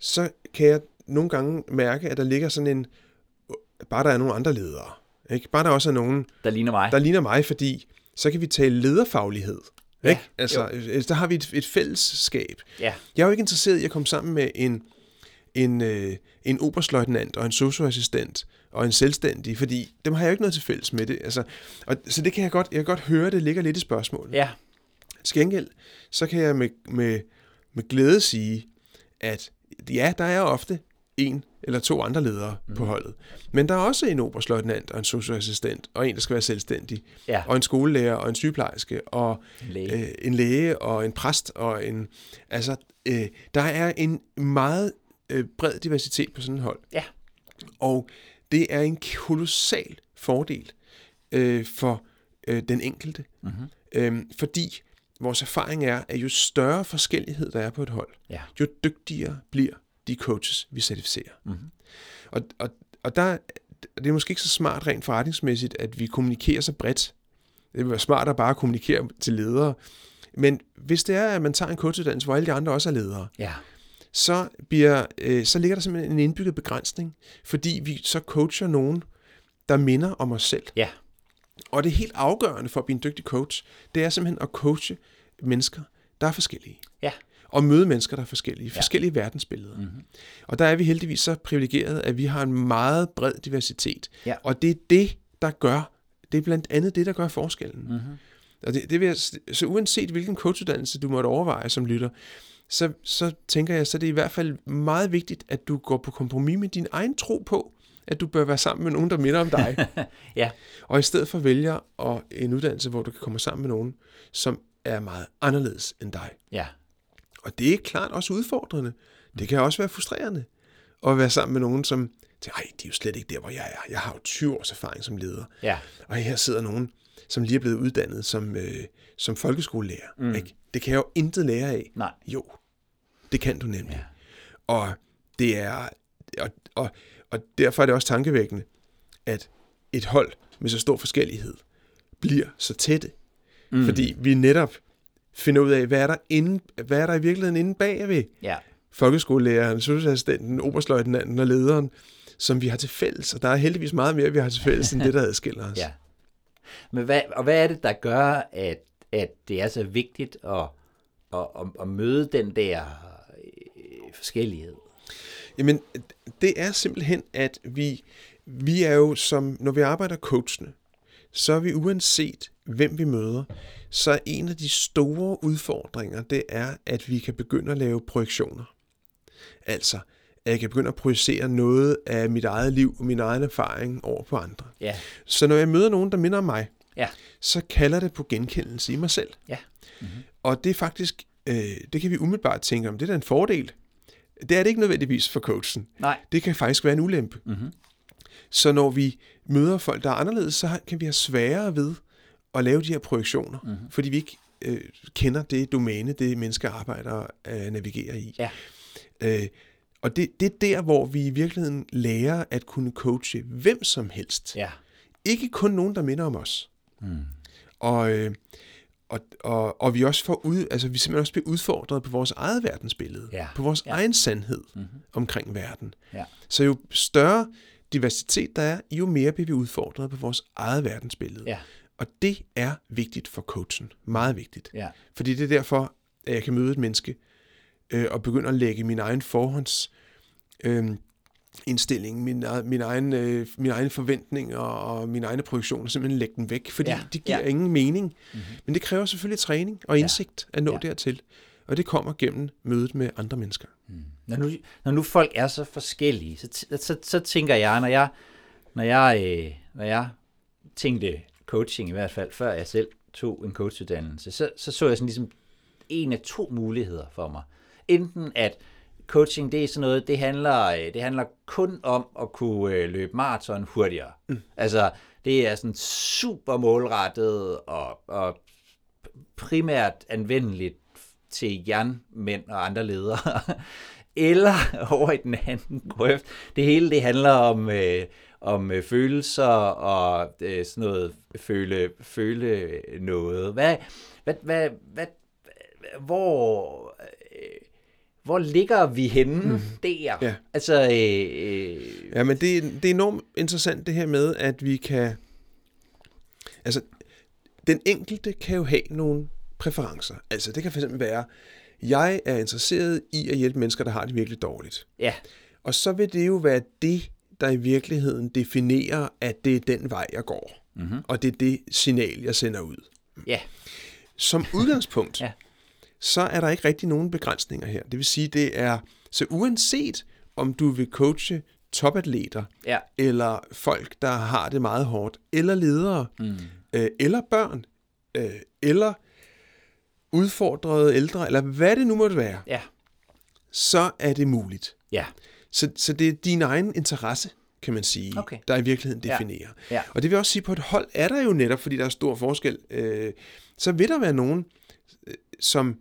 Så kan jeg nogle gange mærke, at der ligger sådan en, bare der er nogle andre ledere. Ikke? Bare der også er nogen, der ligner mig. der ligner mig, fordi så kan vi tale lederfaglighed. Ja, Ikke? Altså, øh, der har vi et, et fællesskab. Ja. Jeg er jo ikke interesseret i at komme sammen med en, en, øh, en oberstløjtnant og en socioassistent og en selvstændig, fordi dem har jeg jo ikke noget til fælles med det. Altså, og, så det kan jeg godt, jeg kan godt høre, det ligger lidt i spørgsmålet. Ja, Til gengæld, så kan jeg med, med, med glæde sige, at ja, der er ofte en eller to andre ledere mm. på holdet. Men der er også en oberstløjtnant og en socioassistent, og en, der skal være selvstændig, Ja. og en skolelærer og en sygeplejerske, og En læge. Øh, en læge og en præst, og en... Altså, øh, der er en meget øh, bred diversitet på sådan et hold. ja, Og det er en kolossal fordel øh, for øh, den enkelte. Mm-hmm. Øh, fordi vores erfaring er, at jo større forskellighed der er på et hold, ja. jo dygtigere bliver de coaches, vi certificerer. Mm-hmm. Og, og, og der, det er måske ikke så smart rent forretningsmæssigt, at vi kommunikerer så bredt. Det vil være smart at bare kommunikere til ledere. Men hvis det er, at man tager en coachuddannelse, hvor alle de andre også er ledere, ja. så, bliver, øh, så ligger der simpelthen en indbygget begrænsning, fordi vi så coacher nogen, der minder om os selv. Ja, Og det helt afgørende for at blive en dygtig coach, det er simpelthen at coache mennesker, der er forskellige. ja, Og møde mennesker, der er forskellige. Forskellige verdensbilleder. Mm-hmm. Og der er vi heldigvis så privilegerede, at vi har en meget bred diversitet. Ja. Og det er det, der gør, det er blandt andet det, der gør forskellen. Mm-hmm. Og det, det vil jeg, så uanset hvilken coachuddannelse du måtte overveje som lytter, så, så tænker jeg, så det er i hvert fald meget vigtigt, at du går på kompromis med din egen tro på, at du bør være sammen med nogen, der minder om dig. [laughs] ja, og i stedet for vælger og en uddannelse, hvor du kan komme sammen med nogen, som er meget anderledes end dig. ja, Og det er klart også udfordrende. Det kan også være frustrerende at være sammen med nogen, som tænker, ej, de er jo slet ikke der, hvor jeg er. Jeg har jo 20 års erfaring som leder. ja, Og her sidder nogen, som lige er blevet uddannet som, øh, som folkeskolelærer. Mm. Ikke? Det kan jeg jo intet lære af. Nej. Jo, det kan du nemlig. Ja. Og det er, og, og, og derfor er det også tankevækkende, at et hold med så stor forskellighed bliver så tætte. Mm. Fordi vi netop finder ud af, hvad er der, inde, hvad er der i virkeligheden inde bagved ja, folkeskolelæreren, socialassistenten, oberstløjtnanten og lederen, som vi har til fælles. Og der er heldigvis meget mere, vi har til fælles, end det, der adskiller os. [laughs] ja. Men hvad, og hvad er det, der gør, at, at det er så vigtigt at, at, at, at møde den der øh, forskellighed? Jamen, det er simpelthen, at vi, vi er jo som, når vi arbejder coachende, så er vi uanset, hvem vi møder, så er en af de store udfordringer, det er, at vi kan begynde at lave projektioner. Altså, at jeg kan begynde at projicere noget af mit eget liv og min egen erfaring over på andre. Ja. Så når jeg møder nogen, der minder om mig, Ja. så kalder det på genkendelse i mig selv. Ja. Mm-hmm. Og det er faktisk, øh, det kan vi umiddelbart tænke om, det er da en fordel. Det er det ikke nødvendigvis for coachen. Nej. Det kan faktisk være en ulempe. Mm-hmm. Så når vi møder folk, der er anderledes, så kan vi have sværere ved at lave de her projektioner, mm-hmm. fordi vi ikke øh, kender det domæne, det mennesker arbejder og øh, navigerer i. Ja. Øh, og det, det er der, hvor vi i virkeligheden lærer at kunne coache hvem som helst. Ja. Ikke kun nogen, der minder om os. Mm. Og, øh, og, og, og vi også får ud, altså vi simpelthen også bliver udfordret på vores eget verdensbillede, Ja. på vores Ja. egen sandhed mm-hmm. omkring verden. Ja. Så jo større diversitet der er, jo mere bliver vi udfordret på vores eget verdensbillede. Ja. Og det er vigtigt for coachen. Meget vigtigt. Ja. Fordi det er derfor, at jeg kan møde et menneske øh, og begynde at lægge min egen forhånds øh, indstilling, min, egen- min egen, øh, min egen forventning og, mine egne projektioner, simpelthen lægge dem væk, fordi Ja, ja. det giver ja. ja. ingen mening. Mm-hmm. Men det kræver selvfølgelig træning og indsigt at nå Ja. ja. dertil. Og det kommer gennem mødet med andre mennesker. Når nu, når nu folk er så forskellige, så, så, så tænker jeg, når jeg, når jeg, øh, når jeg tænkte coaching i hvert fald, før jeg selv tog en coachuddannelse, så, så så jeg sådan ligesom en af to muligheder for mig. Enten at coaching, det er sådan noget, det handler, øh, det handler kun om at kunne øh, løbe maraton hurtigere. Mm. Altså, det er sådan super målrettet og, og primært anvendeligt til jernmænd og andre ledere. [laughs] Eller [laughs] over i den anden grøft. Det hele det handler om, øh, om øh, følelser og øh, sådan noget føle, føle noget. Hvad, hvad, hvad, hvad, hvor, hvor ligger vi henne mm. der? Ja. Altså, øh, øh, Ja, men det, det er enormt interessant det her med, at vi kan... Altså, den enkelte kan jo have nogle præferencer. Altså, det kan fx være, jeg er interesseret i at hjælpe mennesker, der har det virkelig dårligt. ja, Og så vil det jo være det, der i virkeligheden definerer, at det er den vej, jeg går. Mm-hmm. Og det er det signal, jeg sender ud. ja, Som udgangspunkt, Ja. Så er der ikke rigtig nogen begrænsninger her. Det vil sige, det er, så uanset om du vil coache topatleter, ja, eller folk, der har det meget hårdt, eller ledere, mm. øh, eller børn, øh, eller udfordrede ældre, eller hvad det nu måtte være, ja, så er det muligt. ja, Så, så det er din egen interesse, kan man sige, Okay. der i virkeligheden Ja. definerer. Ja. Og det vil også sige, på et hold er der jo netop, fordi der er stor forskel, øh, så vil der være nogen, øh, som,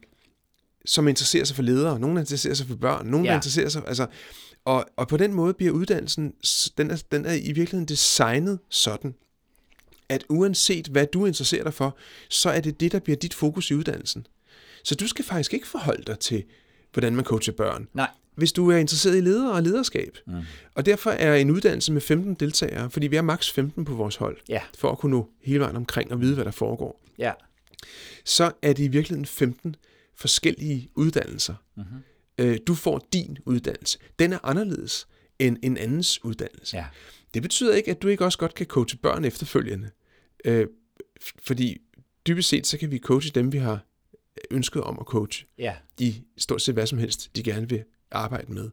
som interesserer sig for ledere, nogen der interesserer sig for børn, nogen Ja. der interesserer sig, altså, og, og på den måde bliver uddannelsen, den er, den er i virkeligheden designet sådan, at uanset hvad du interesserer dig for, så er det det, der bliver dit fokus i uddannelsen. Så du skal faktisk ikke forholde dig til, hvordan man coacher børn nej, hvis du er interesseret i leder og lederskab. Mm. Og derfor er en uddannelse med 15 deltagere, fordi vi er maks 15 på vores hold, Ja. for at kunne nå hele vejen omkring og vide, hvad der foregår, ja, så er det i virkeligheden 15 forskellige uddannelser. Mm-hmm. Øh, du får din uddannelse. Den er anderledes end en andens uddannelse. ja, Det betyder ikke, at du ikke også godt kan coache børn efterfølgende. Øh, fordi dybest set, så kan vi coache dem, vi har ønsket om at coache ja, i stort set hvad som helst, de gerne vil arbejde med.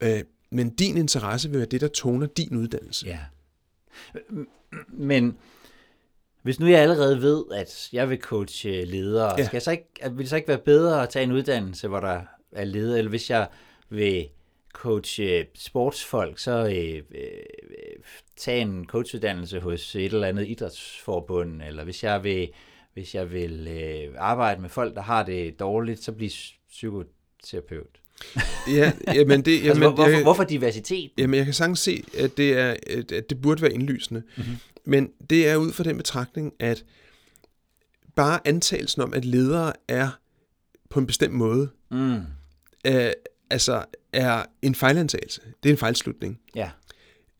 Øh, men din interesse vil være det, der toner din uddannelse. ja. Men hvis nu jeg allerede ved, at jeg vil coache ledere, ja. Skal jeg så ikke, vil det så ikke være bedre at tage en uddannelse, hvor der er ledere, eller hvis jeg vil coache sportsfolk, så øh, øh, tage en coachuddannelse hos et eller andet idrætsforbund, eller hvis jeg vil, hvis jeg vil øh, arbejde med folk, der har det dårligt, så blive psykoterapeut. Ja, jamen det, Altså, jamen, hvor, hvorfor, jeg, hvorfor diversitet? jamen, jeg kan sagtens se, at det, er, at det burde være indlysende. Mm-hmm. Men det er ud fra den betragtning, at bare antagelsen om, at ledere er på en bestemt måde, Mm, øh, altså er en fejlantagelse. Det er en fejlslutning. ja,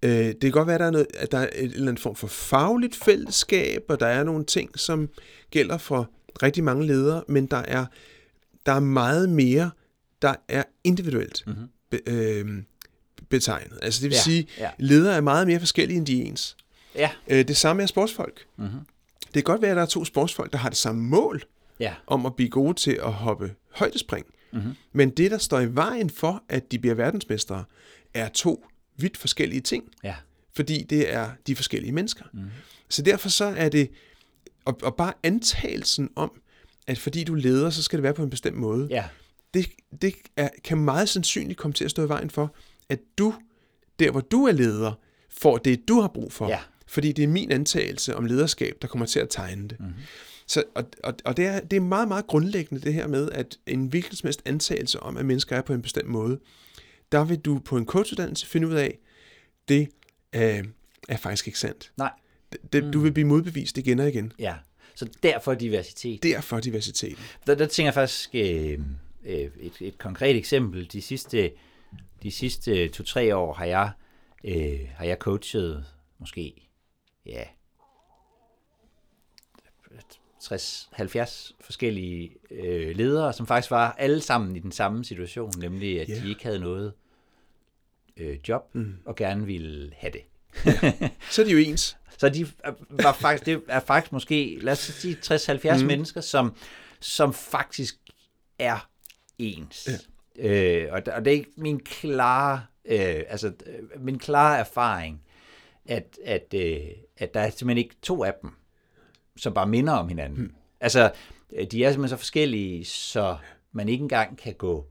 Øh, det kan godt være, at der er, noget, at der er en eller anden form for fagligt fællesskab, og der er nogle ting, som gælder for rigtig mange ledere, men der er, der er meget mere, der er individuelt mm-hmm. be, øh, betegnet. Altså det vil Ja, sige, ja. ledere er meget mere forskellige end de ens. ja, Øh, det samme er sportsfolk. Mm-hmm. Det kan godt være, at der er to sportsfolk, der har det samme mål ja, om at blive gode til at hoppe højdespring. Mm-hmm. Men det, der står i vejen for, at de bliver verdensmestre, er to vidt forskellige ting. Ja. Fordi det er de forskellige mennesker. Mm. Så derfor så er det, og, og bare antagelsen om, at fordi du leder, så skal det være på en bestemt måde, Ja. Det, det er, kan meget sandsynligt komme til at stå i vejen for, at du, der hvor du er leder, får det, du har brug for. Ja. Fordi det er min antagelse om lederskab, der kommer til at tegne det. Mm-hmm. Så, og og, og det, er, det er meget, meget grundlæggende det her med, at en hvilken som helst antagelse om, at mennesker er på en bestemt måde, der vil du på en coachuddannelse finde ud af, det øh, er faktisk ikke sandt. Nej. Det, Du vil blive modbevist igen og igen. Ja. Så derfor diversitet. Derfor diversiteten. Der, der tænker jeg faktisk øh, øh, et, et konkret eksempel. De sidste, de sidste to-tre år har jeg, øh, har jeg coachet måske ja, 60-70 forskellige øh, ledere, som faktisk var alle sammen i den samme situation, nemlig at Ja. de ikke havde noget øh, job mm. og gerne ville have det. Så er de jo ens. [laughs] Så de var faktisk, det er faktisk måske, lad os sige 60-70 mm. mennesker, som, som faktisk er ens. Ja. Øh, og, og det er ikke min klare, øh, altså øh, min klare erfaring, at, at, øh, at der er simpelthen ikke to af dem, som bare minder om hinanden. Mm. Altså, øh, de er simpelthen så forskellige, så man ikke engang kan gå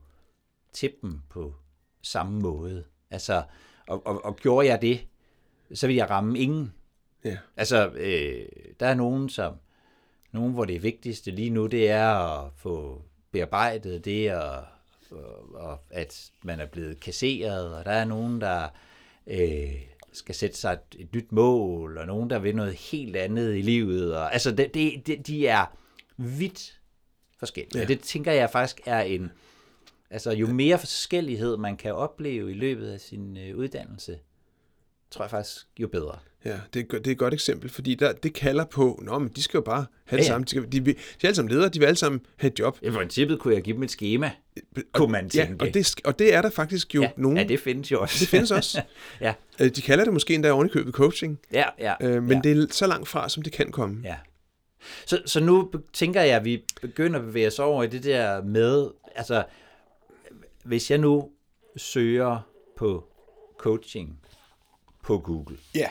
til dem på samme måde. Altså, og, og, og gjorde jeg det, så ville jeg ramme ingen. Ja. Altså, øh, der er nogen, som, nogen, hvor det vigtigste lige nu, det er at få bearbejdet det, og, og, og at man er blevet kasseret, og der er nogen, der øh, skal sætte sig et, et nyt mål, og nogen, der vil noget helt andet i livet. Og, altså, det, det, det, de er vidt forskellige. Ja. Og det tænker jeg faktisk er en... Altså, jo mere forskellighed man kan opleve i løbet af sin øh, uddannelse, tror jeg faktisk, jo bedre. Ja, det er, det er et godt eksempel, fordi der, det kalder på, nå, men de skal jo bare have det Ja, ja. samme. De, skal, de, de er alle sammen ledere, de vil alle sammen have et job. I princippet kunne jeg give dem et schema, kunne man Ja, tænke. og det, og det er der faktisk jo ja, nogen, ja, det findes jo også. det findes også. [laughs] ja, Øh, De kalder det måske endda ovenikøbet coaching, ja, ja. øh, men ja. det er så langt fra, som det kan komme. Ja. Så, så nu tænker jeg, at vi begynder at bevæge os over i det der med, altså, hvis jeg nu søger på coaching på Google, Ja.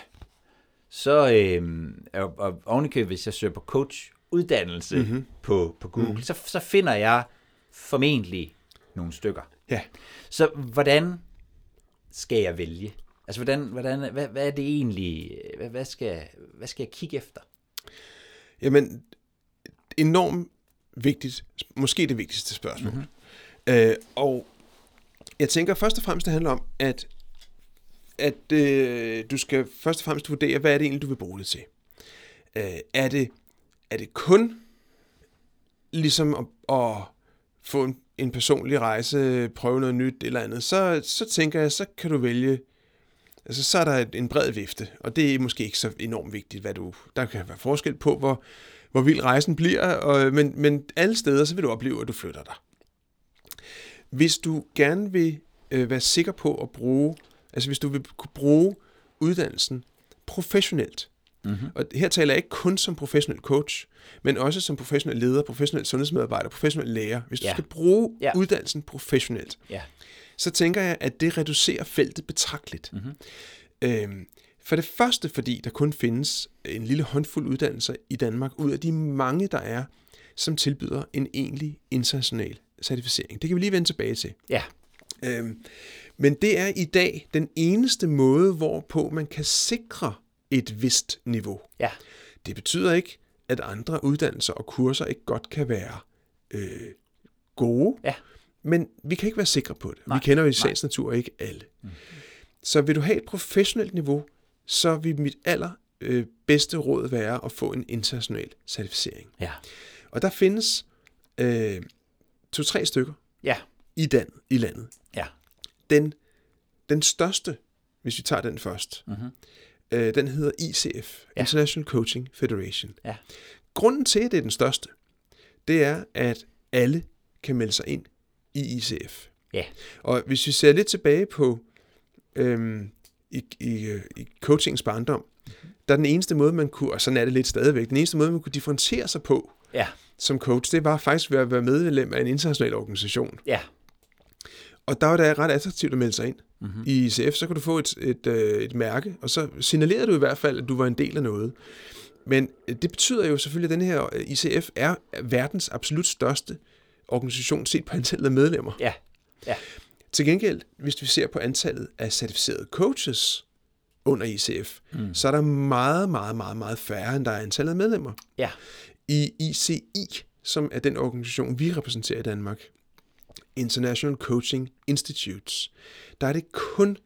Så, øhm, og, og ovenikøbet, hvis jeg søger på coachuddannelse mm-hmm. på, på Google, mm-hmm. så, så finder jeg formentlig nogle stykker. Ja. Så hvordan skal jeg vælge? Altså, hvordan, hvordan, hvad, hvad er det egentlig, hvad, hvad, skal, hvad skal jeg kigge efter? Jamen, enormt vigtigt, måske det vigtigste spørgsmål. Mm-hmm. Øh, og jeg tænker først og fremmest, det handler om, at, at øh, du skal først og fremmest vurdere, hvad er det egentlig, du vil bruge det til. Øh, er, det, er det kun ligesom at, at få en, en personlig rejse, prøve noget nyt eller andet, så, så tænker jeg, så kan du vælge Altså, så er der en bred vifte, og det er måske ikke så enormt vigtigt, hvad du... Der kan være forskel på, hvor, hvor vild rejsen bliver, og, men, men alle steder, så vil du opleve, at du flytter dig. Hvis du gerne vil øh, være sikker på at bruge... Altså, hvis du vil kunne bruge uddannelsen professionelt, mm-hmm. og her taler jeg ikke kun som professionel coach, men også som professionel leder, professionel sundhedsmedarbejder, professionel lærer. Hvis du Ja. skal bruge Ja. uddannelsen professionelt, Ja. så tænker jeg, at det reducerer feltet betragteligt. Mm-hmm. Øhm, for det første, fordi der kun findes en lille håndfuld uddannelser i Danmark, ud af de mange, der er, som tilbyder en egentlig international certificering. Det kan vi lige vende tilbage til. Ja. Øhm, men det er i dag den eneste måde, hvorpå man kan sikre et vist niveau. Ja. Det betyder ikke, at andre uddannelser og kurser ikke godt kan være øh, gode, Ja. men vi kan ikke være sikre på det. Nej, vi kender jo i sagens natur ikke alle. Mm. Så vil du have et professionelt niveau, så vil mit aller øh, bedste råd være at få en international certificering. Ja. Og der findes øh, to-tre stykker Ja. i, dan, i landet. Den, den største, hvis vi tager den først, mm-hmm. øh, den hedder ICF, Ja. International Coaching Federation. Ja. Grunden til, at det er den største, det er, at alle kan melde sig ind i ICF. Ja. Og hvis vi ser lidt tilbage på øhm, i, i, i coachings barndom, der er den eneste måde, man kunne, og sådan er det lidt stadigvæk, den eneste måde, man kunne differentiere sig på, Ja. som coach, det var faktisk ved at være medlem af en international organisation. Ja. Og der var det ret attraktivt at melde sig ind. Mm-hmm. I ICF, så kunne du få et, et, øh, et mærke, og så signalerede du i hvert fald, at du var en del af noget. Men øh, det betyder jo selvfølgelig, at den her øh, ICF er verdens absolut største organisation set på antallet af medlemmer. Ja. Ja. Til gengæld, hvis vi ser på antallet af certificerede coaches under ICF, mm. så er der meget, meget, meget, meget færre, end der er antallet af medlemmer. Ja. I ICI, som er den organisation, vi repræsenterer i Danmark, International Coaching Institutes, der er det kun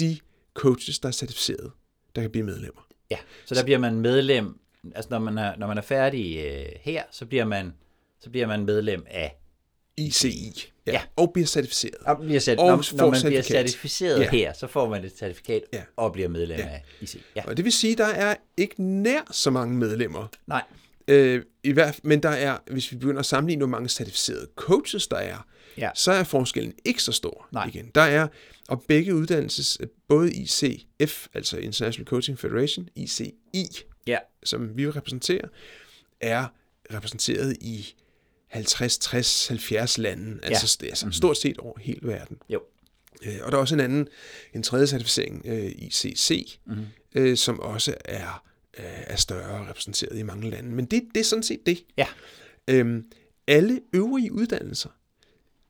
de coaches, der er certificeret, der kan blive medlemmer. Ja, så der bliver man medlem, altså når man er, når man er færdig øh, her, så bliver man, så bliver man medlem af ICI. Ja. Ja. Og bliver certificeret. Og bliver cert- Og når, når man bliver certifikat. certificeret Ja. her, så får man et certifikat Ja. og bliver medlem Ja. af IC. Ja. Og det vil sige, at der er ikke nær så mange medlemmer. Nej, Øh, i hvert, men der er, hvis vi begynder at sammenligne, hvor mange certificerede coaches der er, Ja. så er forskellen ikke så stor Nej. igen. Der er, og begge uddannelses, både ICF, altså International Coaching Federation, ICI, ja, som vi repræsenterer, er repræsenteret i 50, 60, 70 lande, altså, det er altså stort set over hele verden. jo, Øh, Og der er også en anden, en tredje certificering, øh, ICC, mm-hmm. øh, som også er, øh, er større repræsenteret i mange lande. Men det, det er sådan set det. ja, Øhm, alle øvrige uddannelser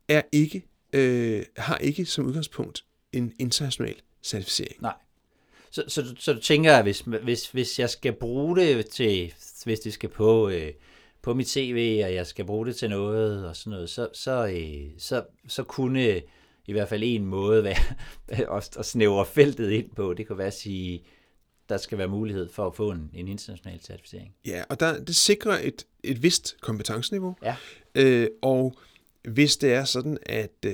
er ikke, øh, har ikke som udgangspunkt en international certificering. nej. Så, så, så du tænker, at hvis, hvis, hvis jeg skal bruge det til, hvis det skal på, øh, på mit CV, og jeg skal bruge det til noget og sådan noget, så, så, øh, så, så kunne i hvert fald en måde være [laughs] at, at snævre feltet ind på, det kunne være at sige, der skal være mulighed for at få en, en international certificering. Ja, og der, det sikrer et, et vist kompetenceniveau. Ja. Øh, og hvis det er sådan, at, øh,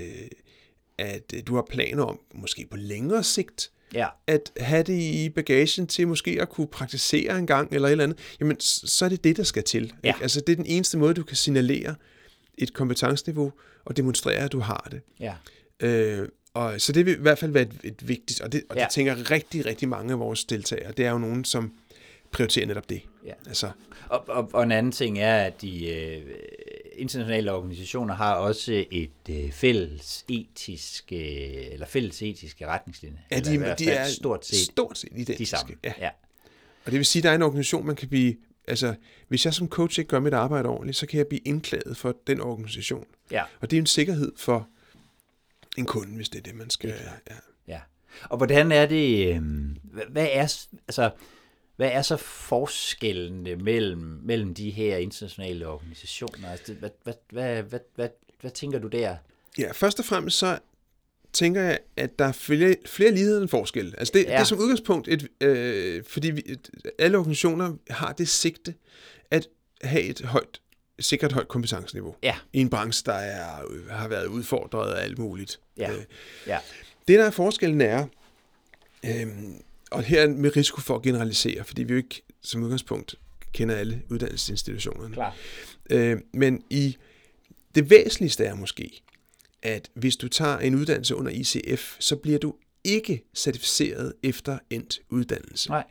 at øh, du har planer om, måske på længere sigt, Ja, at have det i bagagen til måske at kunne praktisere en gang eller et eller andet, jamen så er det det, der skal til. Ja. Ikke? Altså det er den eneste måde, du kan signalere et kompetenceniveau og demonstrere, at du har det. ja, Øh, og, så det vil i hvert fald være et, et vigtigt, og det, og Ja. det tænker rigtig, rigtig mange af vores deltagere, det er jo nogen, som prioriterer netop det. Ja. Altså, Og, og, og en anden ting er, at de øh, internationale organisationer har også et øh, fælles etisk, øh, eller fælles etiske retningslinjer. ja, eller de, hvert de er stort set stort set identiske. de samme. Ja. ja. Og det vil sige, at der er en organisation, man kan blive... Altså, hvis jeg som coach ikke gør mit arbejde ordentligt, så kan jeg blive indklaget for den organisation. ja. Og det er en sikkerhed for en kunde, hvis det er det, man skal... Det ja. Ja. Og hvordan er det, øh, hvad, er, altså, hvad er så forskellene mellem, mellem de her internationale organisationer? Altså, hvad, hvad, hvad, hvad, hvad, hvad tænker du der? ja, først og fremmest så tænker jeg, at der er flere, flere ligheder end forskel. Altså det, ja. Det er som udgangspunkt, et, øh, fordi vi, et, alle organisationer har det sigte at have et højt, sikkert højt kompetenceniveau Ja. i en branche, der er, har været udfordret af alt muligt. Ja. Øh, Ja, Det, der er forskellen er, øhm, og her med risiko for at generalisere, fordi vi jo ikke som udgangspunkt kender alle uddannelsesinstitutionerne. klart. Øh, men i det væsentligste er måske, at hvis du tager en uddannelse under ICF, så bliver du ikke certificeret efter endt uddannelse. Nej.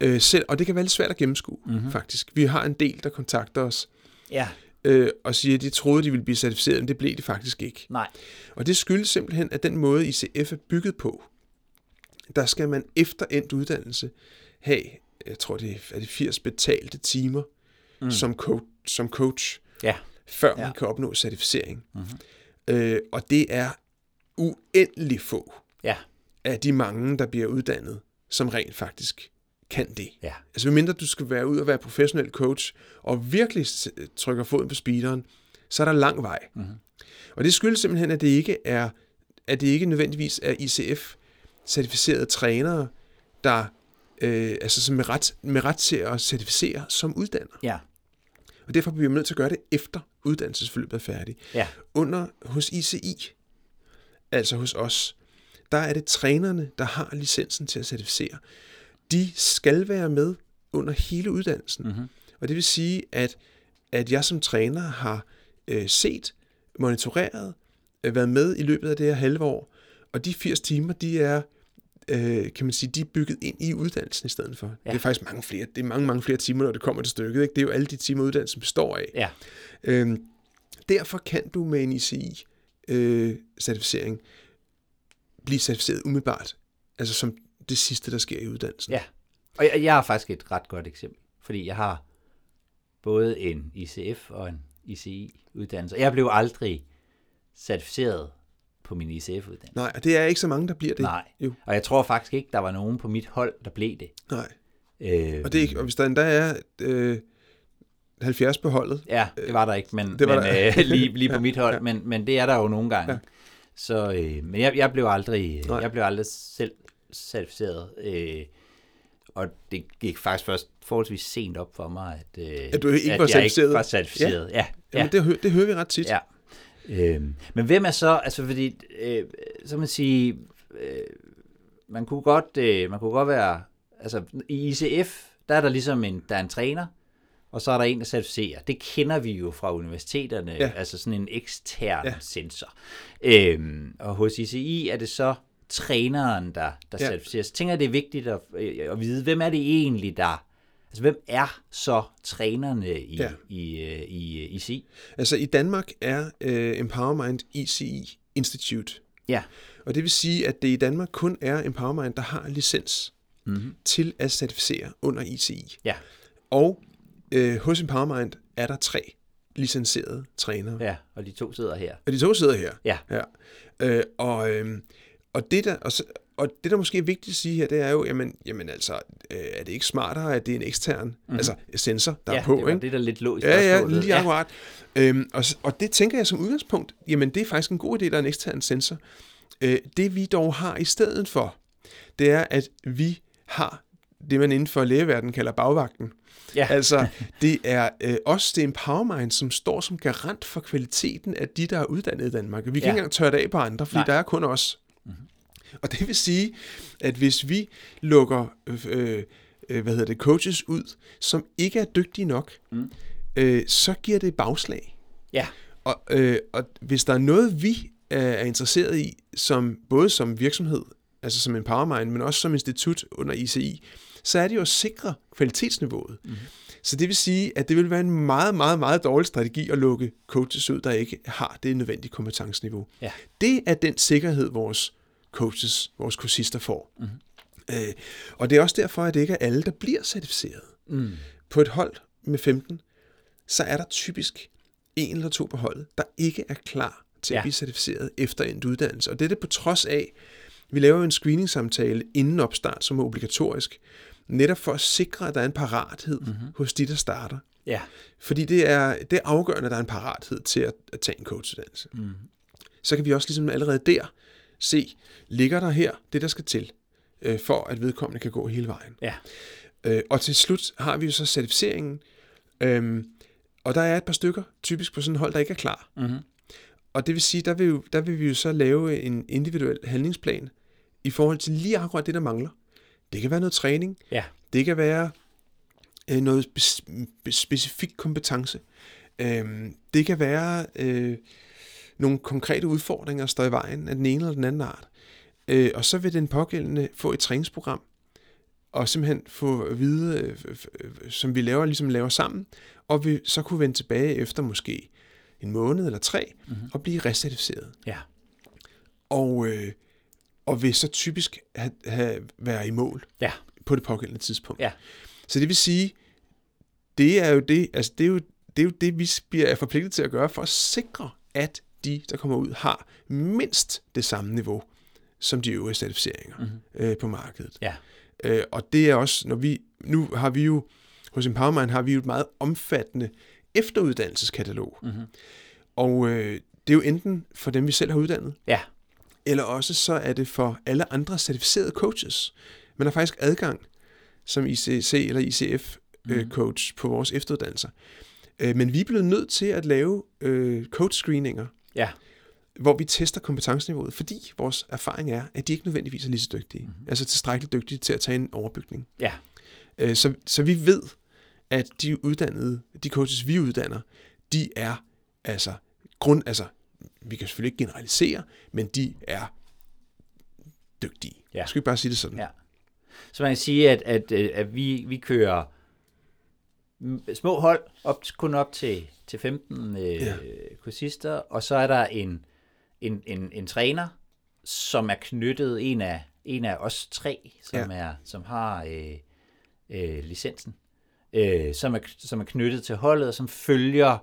Øh, selv, og det kan være lidt svært at gennemskue, mm-hmm. faktisk. Vi har en del, der kontakter os Ja, øh, og siger, at de troede, de ville blive certificeret, men det blev de faktisk ikke. nej. Og det skyldes simpelthen, at den måde ICF er bygget på, der skal man efter endt uddannelse have, jeg tror det er, er det 80 betalte timer mm. som, coach, som coach, Ja, før man Ja. kan opnå certificering. Mm-hmm. Øh, og det er uendelig få ja, af de mange, der bliver uddannet, som rent faktisk kan det. ja. Altså medmindre du skal være ud og være professionel coach, og virkelig trykker foden på speederen, så er der lang vej. Mm-hmm. Og det skyldes simpelthen, at det ikke er, at det ikke nødvendigvis er ICF-certificerede trænere, der øh, altså som med ret, med ret til at certificere som uddanner. Ja, Og derfor bliver vi nødt til at gøre det efter uddannelsesforløbet er færdigt. ja, Under hos ICI, altså hos os, der er det trænerne, der har licensen til at certificere. De skal være med under hele uddannelsen. Mm-hmm. Og det vil sige, at, at jeg som træner har øh, set, monitoreret, øh, været med i løbet af det her halve år, og de 80 timer, de er øh, kan man sige, de er bygget ind i uddannelsen i stedet for. Ja. Det er faktisk mange flere, det er mange, mange flere timer, når det kommer til stykket. Ikke? Det er jo alle de timer, uddannelsen består af. Ja. Øhm, derfor kan du med en ICI-certificering blive certificeret umiddelbart, altså som det sidste, der sker i uddannelsen. Ja. Og jeg, jeg har faktisk et ret godt eksempel, fordi jeg har både en ICF og en ICI-uddannelse. Jeg blev aldrig certificeret på min ICF-uddannelse. Nej, og det er ikke så mange, der bliver det. Nej. Jo, Og jeg tror faktisk ikke, der var nogen på mit hold, der blev det. nej. Øh, Og, det er ikke, og hvis der endda er øh, 70 på holdet, Ja, det var der ikke, men, Det var men der. øh, lige, lige på [laughs] mit hold, men, men det er der jo nogle gange. Ja. Så, øh, men jeg, jeg blev aldrig, Nej. jeg blev aldrig selv certificeret, øh, og det gik faktisk først forholdsvis sent op for mig, at, øh, At du ikke at var jeg ikke var certificeret. Ja, ja, Jamen, det, hø- det hører vi ret tit. ja. Øh, men hvem er så, altså fordi, øh, så man sige, øh, man kunne godt, øh, man kunne godt være, altså i ICF, der er der ligesom en, der er en træner, og så er der en, der certificerer. Det kender vi jo fra universiteterne, Ja. altså sådan en ekstern Ja. sensor. Øhm, og hos ICI er det så træneren, der, der Ja. certificerer. Så tænker jeg, det er vigtigt at, øh, at vide, hvem er det egentlig, der... Altså, hvem er så trænerne i, Ja. i, øh, i, i ICI? Altså i Danmark er øh, Empowermind ICI Institute. Ja. Og det vil sige, at det i Danmark kun er Empowermind, der har licens Mm-hmm. til at certificere under ICI. Ja. Og øh, hos Empowermind er der tre licenserede trænere. Ja, og de to sidder her. Og de to sidder her. Ja. ja. Øh, og, øh, og, det der, og, så, og det, der måske er vigtigt at sige her, det er jo, jamen, jamen altså, øh, er det ikke smartere, at det er en ekstern, mm-hmm. altså sensor, der ja, er på, det var ikke? det, der lidt lå i Ja, ja, lige akkurat. Øhm, og, og det tænker jeg som udgangspunkt, jamen det er faktisk en god idé, der er en ekstern sensor. Øh, det vi dog har i stedet for, det er, at vi har det, man inden for lægeverdenen kalder bagvagten. Ja. Altså, [laughs] det er øh, os, det er Empowermind, som står som garant for kvaliteten af de, der er uddannet i Danmark. Vi kan Ja. ikke engang tørre det af på andre, fordi Nej. der er kun os. Mm-hmm. Og det vil sige, at hvis vi lukker øh, øh, hvad hedder det, coaches ud, som ikke er dygtige nok, mm. øh, så giver det bagslag. Ja, Og, øh, og hvis der er noget, vi er, er interesseret i, som både som virksomhed, altså som Empowermind, men også som institut under ICI, så er det jo at sikre kvalitetsniveauet. Mm. Så det vil sige, at det vil være en meget, meget, meget dårlig strategi at lukke coaches ud, der ikke har det nødvendige kompetenceniveau. Ja. Det er den sikkerhed, vores coaches, vores kursister får. Mm. Øh, og det er også derfor, at det ikke er alle, der bliver certificeret. Mm. På et hold med 15, så er der typisk en eller to på holdet, der ikke er klar til ja. At blive certificeret efter en uddannelse. Og det er det på trods af, vi laver en screening-samtale inden opstart, som er obligatorisk, netop for at sikre, at der er en parathed mm-hmm. hos de, der starter. ja, Fordi det er, det er afgørende, at der er en parathed til at, at tage en coachuddannelse. Mm. Så kan vi også ligesom allerede der se, ligger der her det, der skal til, øh, for at vedkommende kan gå hele vejen. ja, Øh, og til slut har vi jo så certificeringen, øhm, og der er et par stykker typisk på sådan et hold, der ikke er klar. Mhm. Og det vil sige, der vil, jo, der vil vi jo så lave en individuel handlingsplan i forhold til lige akkurat det, der mangler. Det kan være noget træning, ja, det kan være øh, noget spe- spe- specifik kompetence. Øhm, det kan være øh, nogle konkrete udfordringer, står i vejen af den ene eller den anden art. Øh, og så vil den pågældende få et træningsprogram, og simpelthen få at vide, øh, f- som vi laver, ligesom laver sammen, og vi så kunne vende tilbage efter måske en måned eller tre, mm-hmm. og blive recertificeret. ja, Og, øh, og vil så typisk have, have, være i mål ja, på det pågældende tidspunkt. ja, Så det vil sige, det er jo det, altså det er jo, det, er jo det vi bliver er forpligtet til at gøre for at sikre, at de, der kommer ud, har mindst det samme niveau som de øvrige certificeringer mm-hmm. øh, på markedet. ja, Øh, og det er også, når vi, nu har vi jo, hos Empowermind har vi jo et meget omfattende efteruddannelseskatalog. Mm-hmm. Og øh, det er jo enten for dem, vi selv har uddannet, ja, eller også så er det for alle andre certificerede coaches. Man har faktisk adgang som ICC eller ICF øh, coach på vores efteruddannelser. Øh, men vi er blevet nødt til at lave øh, coach screeninger, ja, hvor vi tester kompetenceniveauet, fordi vores erfaring er, at de ikke nødvendigvis er lige så dygtige. Mm-hmm. Altså tilstrækkeligt dygtige til at tage en overbygning. ja, Øh, så, så vi ved, at de uddannede, de coaches vi uddanner, de er altså grund, altså vi kan selvfølgelig ikke generalisere, men de er dygtige. Ja. Skal vi bare sige det sådan? Ja. Så man kan sige, at, at, øh, at vi, vi kører små hold, op, kun op til, til 15 øh, ja. Kursister, og så er der en, en, en, en træner, som er knyttet, en af, en af os tre, som, Ja. er, som har øh, øh, licensen, øh, som, er, som er knyttet til holdet, og som følger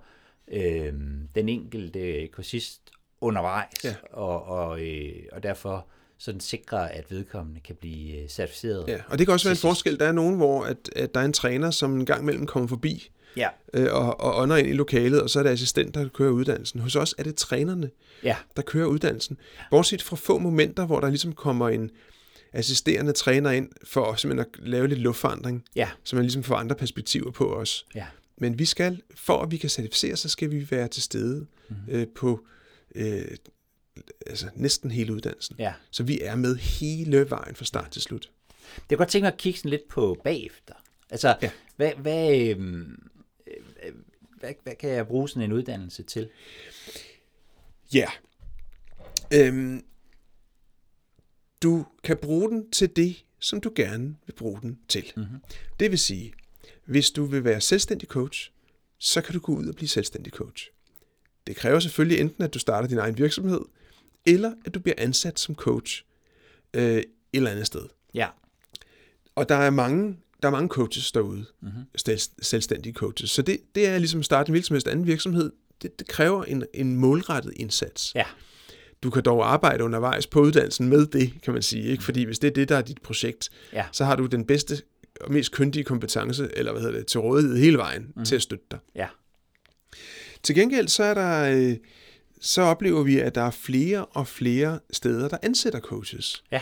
øh, den enkelte kursist undervejs, Ja. og, og, øh, og derfor sådan sikrer, at vedkommende kan blive øh, certificeret. Ja, og det kan også være en forskel. Der er nogen, hvor at, at der er en træner, som en gang imellem kommer forbi Ja, øh, og, og ånder ind i lokalet, og så er det assistenter, der kører uddannelsen. Hos os er det trænerne, ja, der kører uddannelsen. Bortset fra få momenter, hvor der ligesom kommer en assisterende træner ind for simpelthen at lave lidt luftforandring, ja, så man ligesom får andre perspektiver på os. ja, Men vi skal, for at vi kan certificere, så skal vi være til stede mm-hmm. øh, på øh, altså næsten hele uddannelsen. ja. Så vi er med hele vejen fra start til slut. Jeg kunne godt tænke mig at kigge sådan lidt på bagefter. Altså, ja. Ja. hvad, hvad, øhm, øh, hvad, hvad kan jeg bruge sådan en uddannelse til? Ja. Øhm, du kan bruge den til det, som du gerne vil bruge den til. Mm-hmm. Det vil sige, hvis du vil være selvstændig coach, så kan du gå ud og blive selvstændig coach. Det kræver selvfølgelig enten, at du starter din egen virksomhed, eller at du bliver ansat som coach øh, et eller andet sted. Ja, Og der er mange, der er mange coaches derude, mm-hmm. selvstændige coaches. Så det, det er ligesom at starte en virksomhed, anden virksomhed. Det, det kræver en, en målrettet indsats. ja, Du kan dog arbejde undervejs på uddannelsen med det, kan man sige. Ikke? Fordi hvis det er det, der er dit projekt, Ja. så har du den bedste og mest kyndige kompetence, eller hvad hedder det, til rådighed hele vejen mm. til at støtte dig. ja, Til gengæld så er der, øh, så oplever vi, at der er flere og flere steder, der ansætter coaches. ja,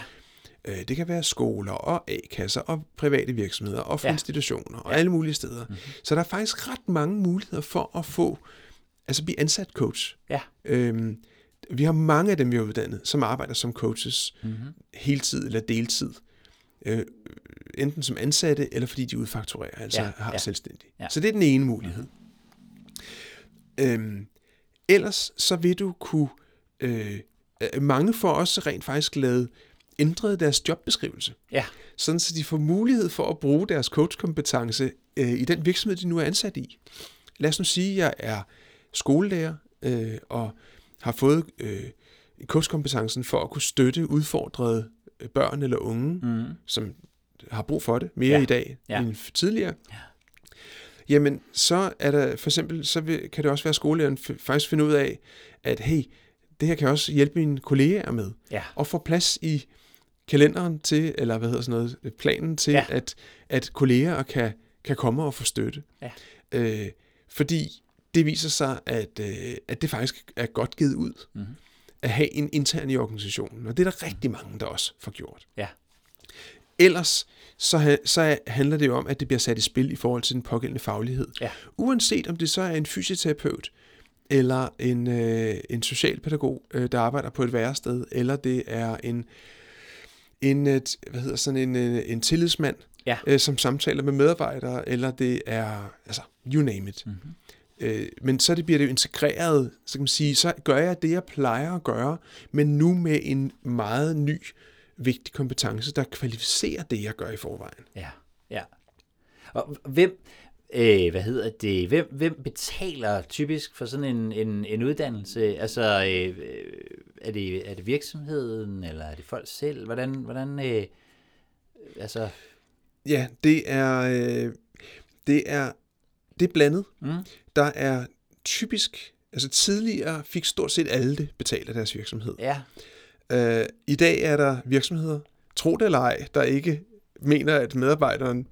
Øh, Det kan være skoler og A-kasser og private virksomheder og Ja. institutioner og alle mulige steder. Mm-hmm. Så der er faktisk ret mange muligheder for at få, altså blive ansat coach. ja, Øhm, vi har mange af dem, vi har uddannet, som arbejder som coaches mm-hmm. heltid eller deltid. Øh, enten som ansatte, eller fordi de udfakturerer, altså Ja, ja, har ja. ja. selvstændig. Ja. Ja. Så det er den ene mulighed. Øhm, ellers så vil du kunne... Øh, øh, mange får også rent faktisk lavet ændret deres jobbeskrivelse, ja, sådan så de får mulighed for at bruge deres coachkompetence øh, i den virksomhed, de nu er ansat i. Lad os nu sige, at jeg er skolelærer øh, og har fået øh, coachkompetencen for at kunne støtte udfordrede øh, børn eller unge, mm. som har brug for det mere Ja. i dag ja. end tidligere. Ja. Jamen, så er der for eksempel, så vil, kan det også være, at skolelæreren faktisk finde ud af, at hey, det her kan også hjælpe mine kollegaer med. ja, Og få plads i kalenderen til, eller hvad hedder sådan noget, planen til, Ja. at, at kolleger kan, kan komme og få støtte. Ja. Øh, fordi det viser sig, at, øh, at det faktisk er godt givet ud Mhm. mm-hmm. at have en intern i organisationen. Og det er der rigtig mange, der også får gjort. ja, Ellers så, så handler det jo om, at det bliver sat i spil i forhold til den pågældende faglighed. Ja. Uanset om det så er en fysioterapeut, eller en, øh, en socialpædagog, øh, der arbejder på et værested, eller det er en, en øh, t- hvad hedder sådan en, øh, en tillidsmand, Ja. øh, som samtaler med medarbejdere, eller det er, altså, you name it. Mm-hmm. Øh, men så det bliver det jo integreret, så kan man sige, så gør jeg det, jeg plejer at gøre, men nu med en meget ny, vigtig kompetence, der kvalificerer det, jeg gør i forvejen. ja, ja. Og hvem, øh, hvad hedder det, hvem, hvem betaler typisk for sådan en, en, en uddannelse? Altså, øh, er, det, er det virksomheden, eller er det folk selv? Hvordan, hvordan øh, altså, Ja, det er, øh, det er, det er blandet. Mm. Der er typisk, altså tidligere fik stort set alle det betalt af deres virksomhed. ja, Øh, I dag er der virksomheder, tro det eller ej, der ikke mener, at medarbejderen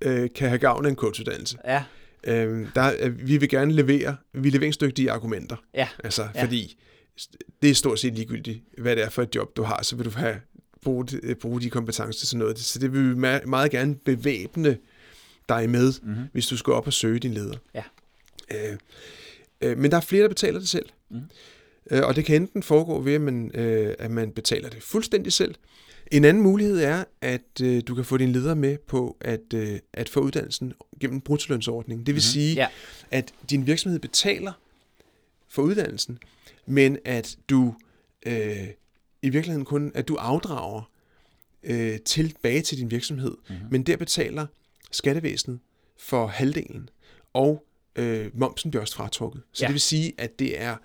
øh, kan have gavn af en coachuddannelse. ja, Øh, der, er- vi vil gerne levere vi er leveringsdygtige argumenter. ja, Altså, Ja. fordi det er stort set ligegyldigt, hvad det er for et job, du har, så vil du have bruge, de- bruge de kompetencer til noget. Så det vil vi meget gerne bevæbne dig med, mm-hmm. hvis du skal op og søge din leder. Ja. Øh, øh, men der er flere, der betaler det selv. Mm. Øh, og det kan enten foregå ved, at man, øh, at man betaler det fuldstændig selv. En anden mulighed er, at øh, du kan få din leder med på at, øh, at få uddannelsen gennem en bruttolønsordning. Det vil mm-hmm. sige, Ja. at din virksomhed betaler for uddannelsen, men at du øh, i virkeligheden kun, at du afdrager øh, tilbage til din virksomhed, mm-hmm. men der betaler skattevæsenet for halvdelen, og øh, momsen bliver også fratrukket. Så ja. det vil sige, at det er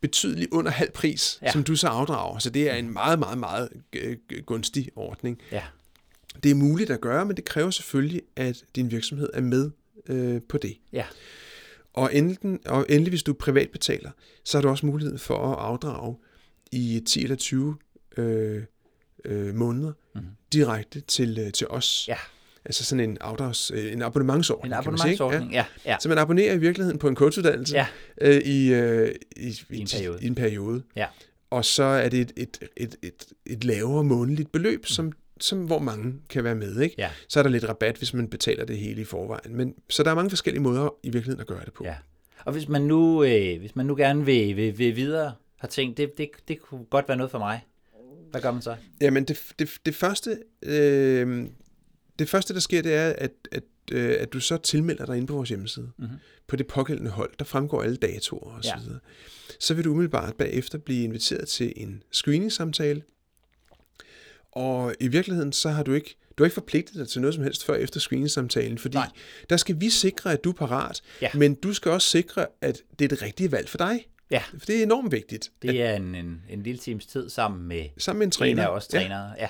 betydeligt under halv pris, Ja. som du så afdrager. Så det er en meget, meget, meget øh, gunstig ordning. Ja. Det er muligt at gøre, men det kræver selvfølgelig, at din virksomhed er med øh, på det. Ja. Og, enten, og endelig, hvis du er privatbetaler, så har du også mulighed for at afdrage i 10 eller 20 øh, øh, måneder mm-hmm. direkte til, øh, til os. Ja. Altså sådan en, afdrags, øh, en abonnementsordning. En kan man sige, abonnementsordning, ja. ja. Så man abonnerer i virkeligheden på en coachuddannelse Ja. øh, i, øh, i, I en periode. I en periode. Ja. Og så er det et, et, et, et, et lavere månedligt beløb, som, som, hvor mange kan være med. Ikke? Ja. Så er der lidt rabat, hvis man betaler det hele i forvejen. Men, så der er mange forskellige måder i virkeligheden at gøre det på. Ja. Og hvis man nu, øh, hvis man nu gerne vil, vil, vil videre, har tænkt, det, det, det kunne godt være noget for mig. Hvad gør man så? Jamen det, det, det første, øh, det første, der sker, det er, at, at, øh, at du så tilmelder dig ind på vores hjemmeside. Mm-hmm. På det pågældende hold, der fremgår alle datoer og så Ja. videre. Så vil du umiddelbart bagefter blive inviteret til en screening-samtale. Og i virkeligheden, så har du ikke, du har ikke forpligtet dig til noget som helst før efter screening-samtalen, fordi Nej. der skal vi sikre, at du er parat, Ja. men du skal også sikre, at det er det rigtige valg for dig. Ja, For det er enormt vigtigt. det er en, en, en lille times tid sammen med Sammen med en en træner. af os trænere. Ja.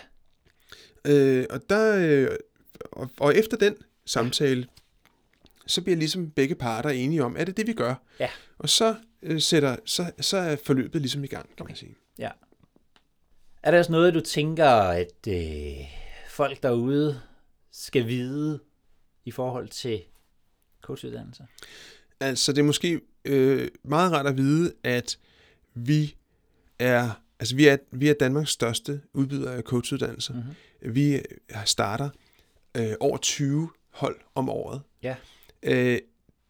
Øh, og, der, øh, og, og efter den samtale, så bliver ligesom begge parter enige om, er det det, vi gør? Ja. Og så, øh, sætter, så, så er forløbet ligesom i gang, kan man sige. ja. Er der også noget, du tænker, at øh, folk derude skal vide i forhold til coachuddannelser? Altså, det er måske øh, meget rart at vide, at vi er, altså vi er, vi er Danmarks største udbyder af coachuddannelser. Mm-hmm. Vi øh, starter øh, over 20 hold om året. Ja. Øh,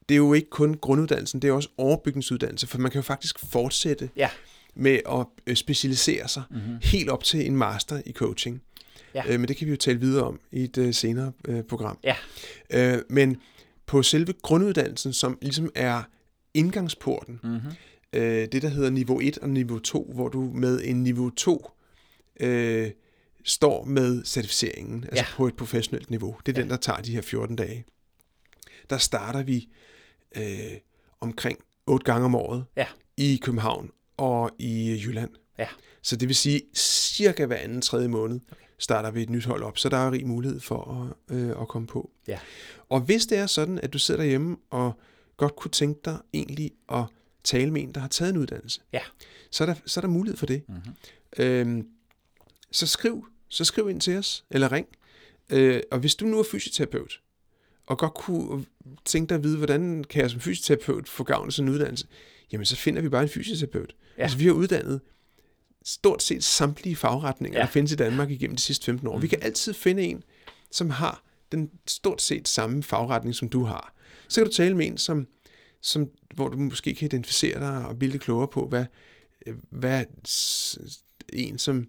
det er jo ikke kun grunduddannelsen, det er også overbygningsuddannelse, for man kan jo faktisk fortsætte Ja. med at øh, specialisere sig mm-hmm. helt op til en master i coaching. Ja. Øh, men det kan vi jo tale videre om i et øh, senere øh, program. Ja. Øh, men på selve grunduddannelsen, som ligesom er indgangsporten, mm-hmm. øh, det der hedder niveau 1 og niveau 2, hvor du med en niveau 2 øh, står med certificeringen, altså Ja. på et professionelt niveau. Det er den, der tager de her 14 dage. Der starter vi øh, omkring 8 gange om året Ja. i København og i Jylland. Ja. Så det vil sige, cirka hver anden tredje måned starter vi et nyt hold op, så der er rig mulighed for at, øh, at komme på. Ja. Og hvis det er sådan, at du sidder derhjemme og godt kunne tænke dig egentlig at tale med en, der har taget en uddannelse, Ja. så er der, så er der mulighed for det. Mm-hmm. Øhm, så skriv, så skriv ind til os, eller ring. Øh, og hvis du nu er fysioterapeut, og godt kunne tænke dig at vide, hvordan kan jeg som fysioterapeut få gavn af sådan en uddannelse, jamen så finder vi bare en fysioterapeut. Ja. Altså vi har uddannet stort set samtlige fagretninger, Ja. der findes i Danmark igennem de sidste 15 år. Mm. Vi kan altid finde en, som har den stort set samme fagretning, som du har. Så kan du tale med en, som, som, hvor du måske kan identificere dig og blive lidt klogere på, hvad, hvad s- en, som,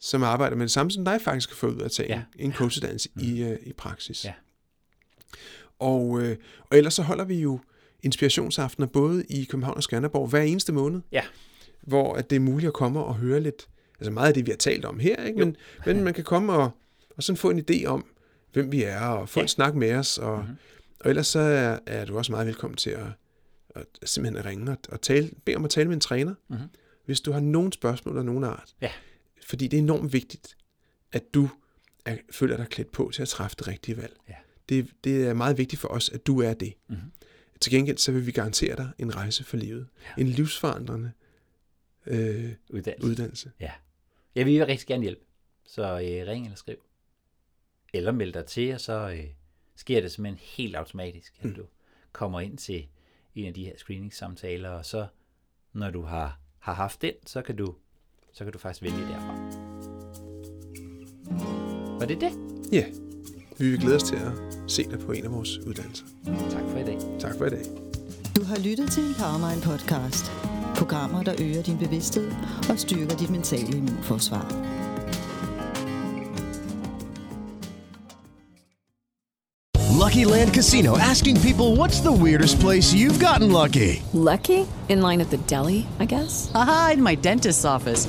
som arbejder med det samme som dig, faktisk kan få ud af at tage Ja. en, en coachuddannelse mm. i, uh, i praksis. Ja. Og, øh, og ellers så holder vi jo inspirationsaftener både i København og Skanderborg hver eneste måned, Ja. hvor at det er muligt at komme og høre lidt, altså meget af det, vi har talt om her, ikke? Men, men man kan komme og, og sådan få en idé om, hvem vi er, og få Ja. en snak med os, og, mm-hmm. og ellers så er, er du også meget velkommen til at, at simpelthen ringe og, og tale, bede om at tale med en træner, mm-hmm. hvis du har nogen spørgsmål af nogen art. Ja. Fordi det er enormt vigtigt, at du er, føler dig klædt på til at træffe det rigtige valg. Ja. Det, det er meget vigtigt for os, at du er det. Mm-hmm. Til gengæld så vil vi garantere dig en rejse for livet. Ja. En livsforandrende øh, Uddannelse. uddannelse. Ja. Jeg vil rigtig gerne hjælpe. Så øh, ring eller skriv. Eller meld dig til, og så øh, sker det simpelthen helt automatisk, at Mm. du kommer ind til en af de her screening-samtaler, og så når du har, har haft den, så kan du så kan du faktisk vælge derfra. Var det det? Ja, vi vil glæde os til at se dig på en af vores uddannelser. Tak for i dag. Tak for i dag. Du har lyttet til en Powermind podcast. Programmer, der øger din bevidsthed og styrker dit mentale immunforsvar. Lucky Land Casino asking people what's the weirdest place you've gotten lucky? Lucky? In line at the deli, I guess? Haha, in my dentist's office.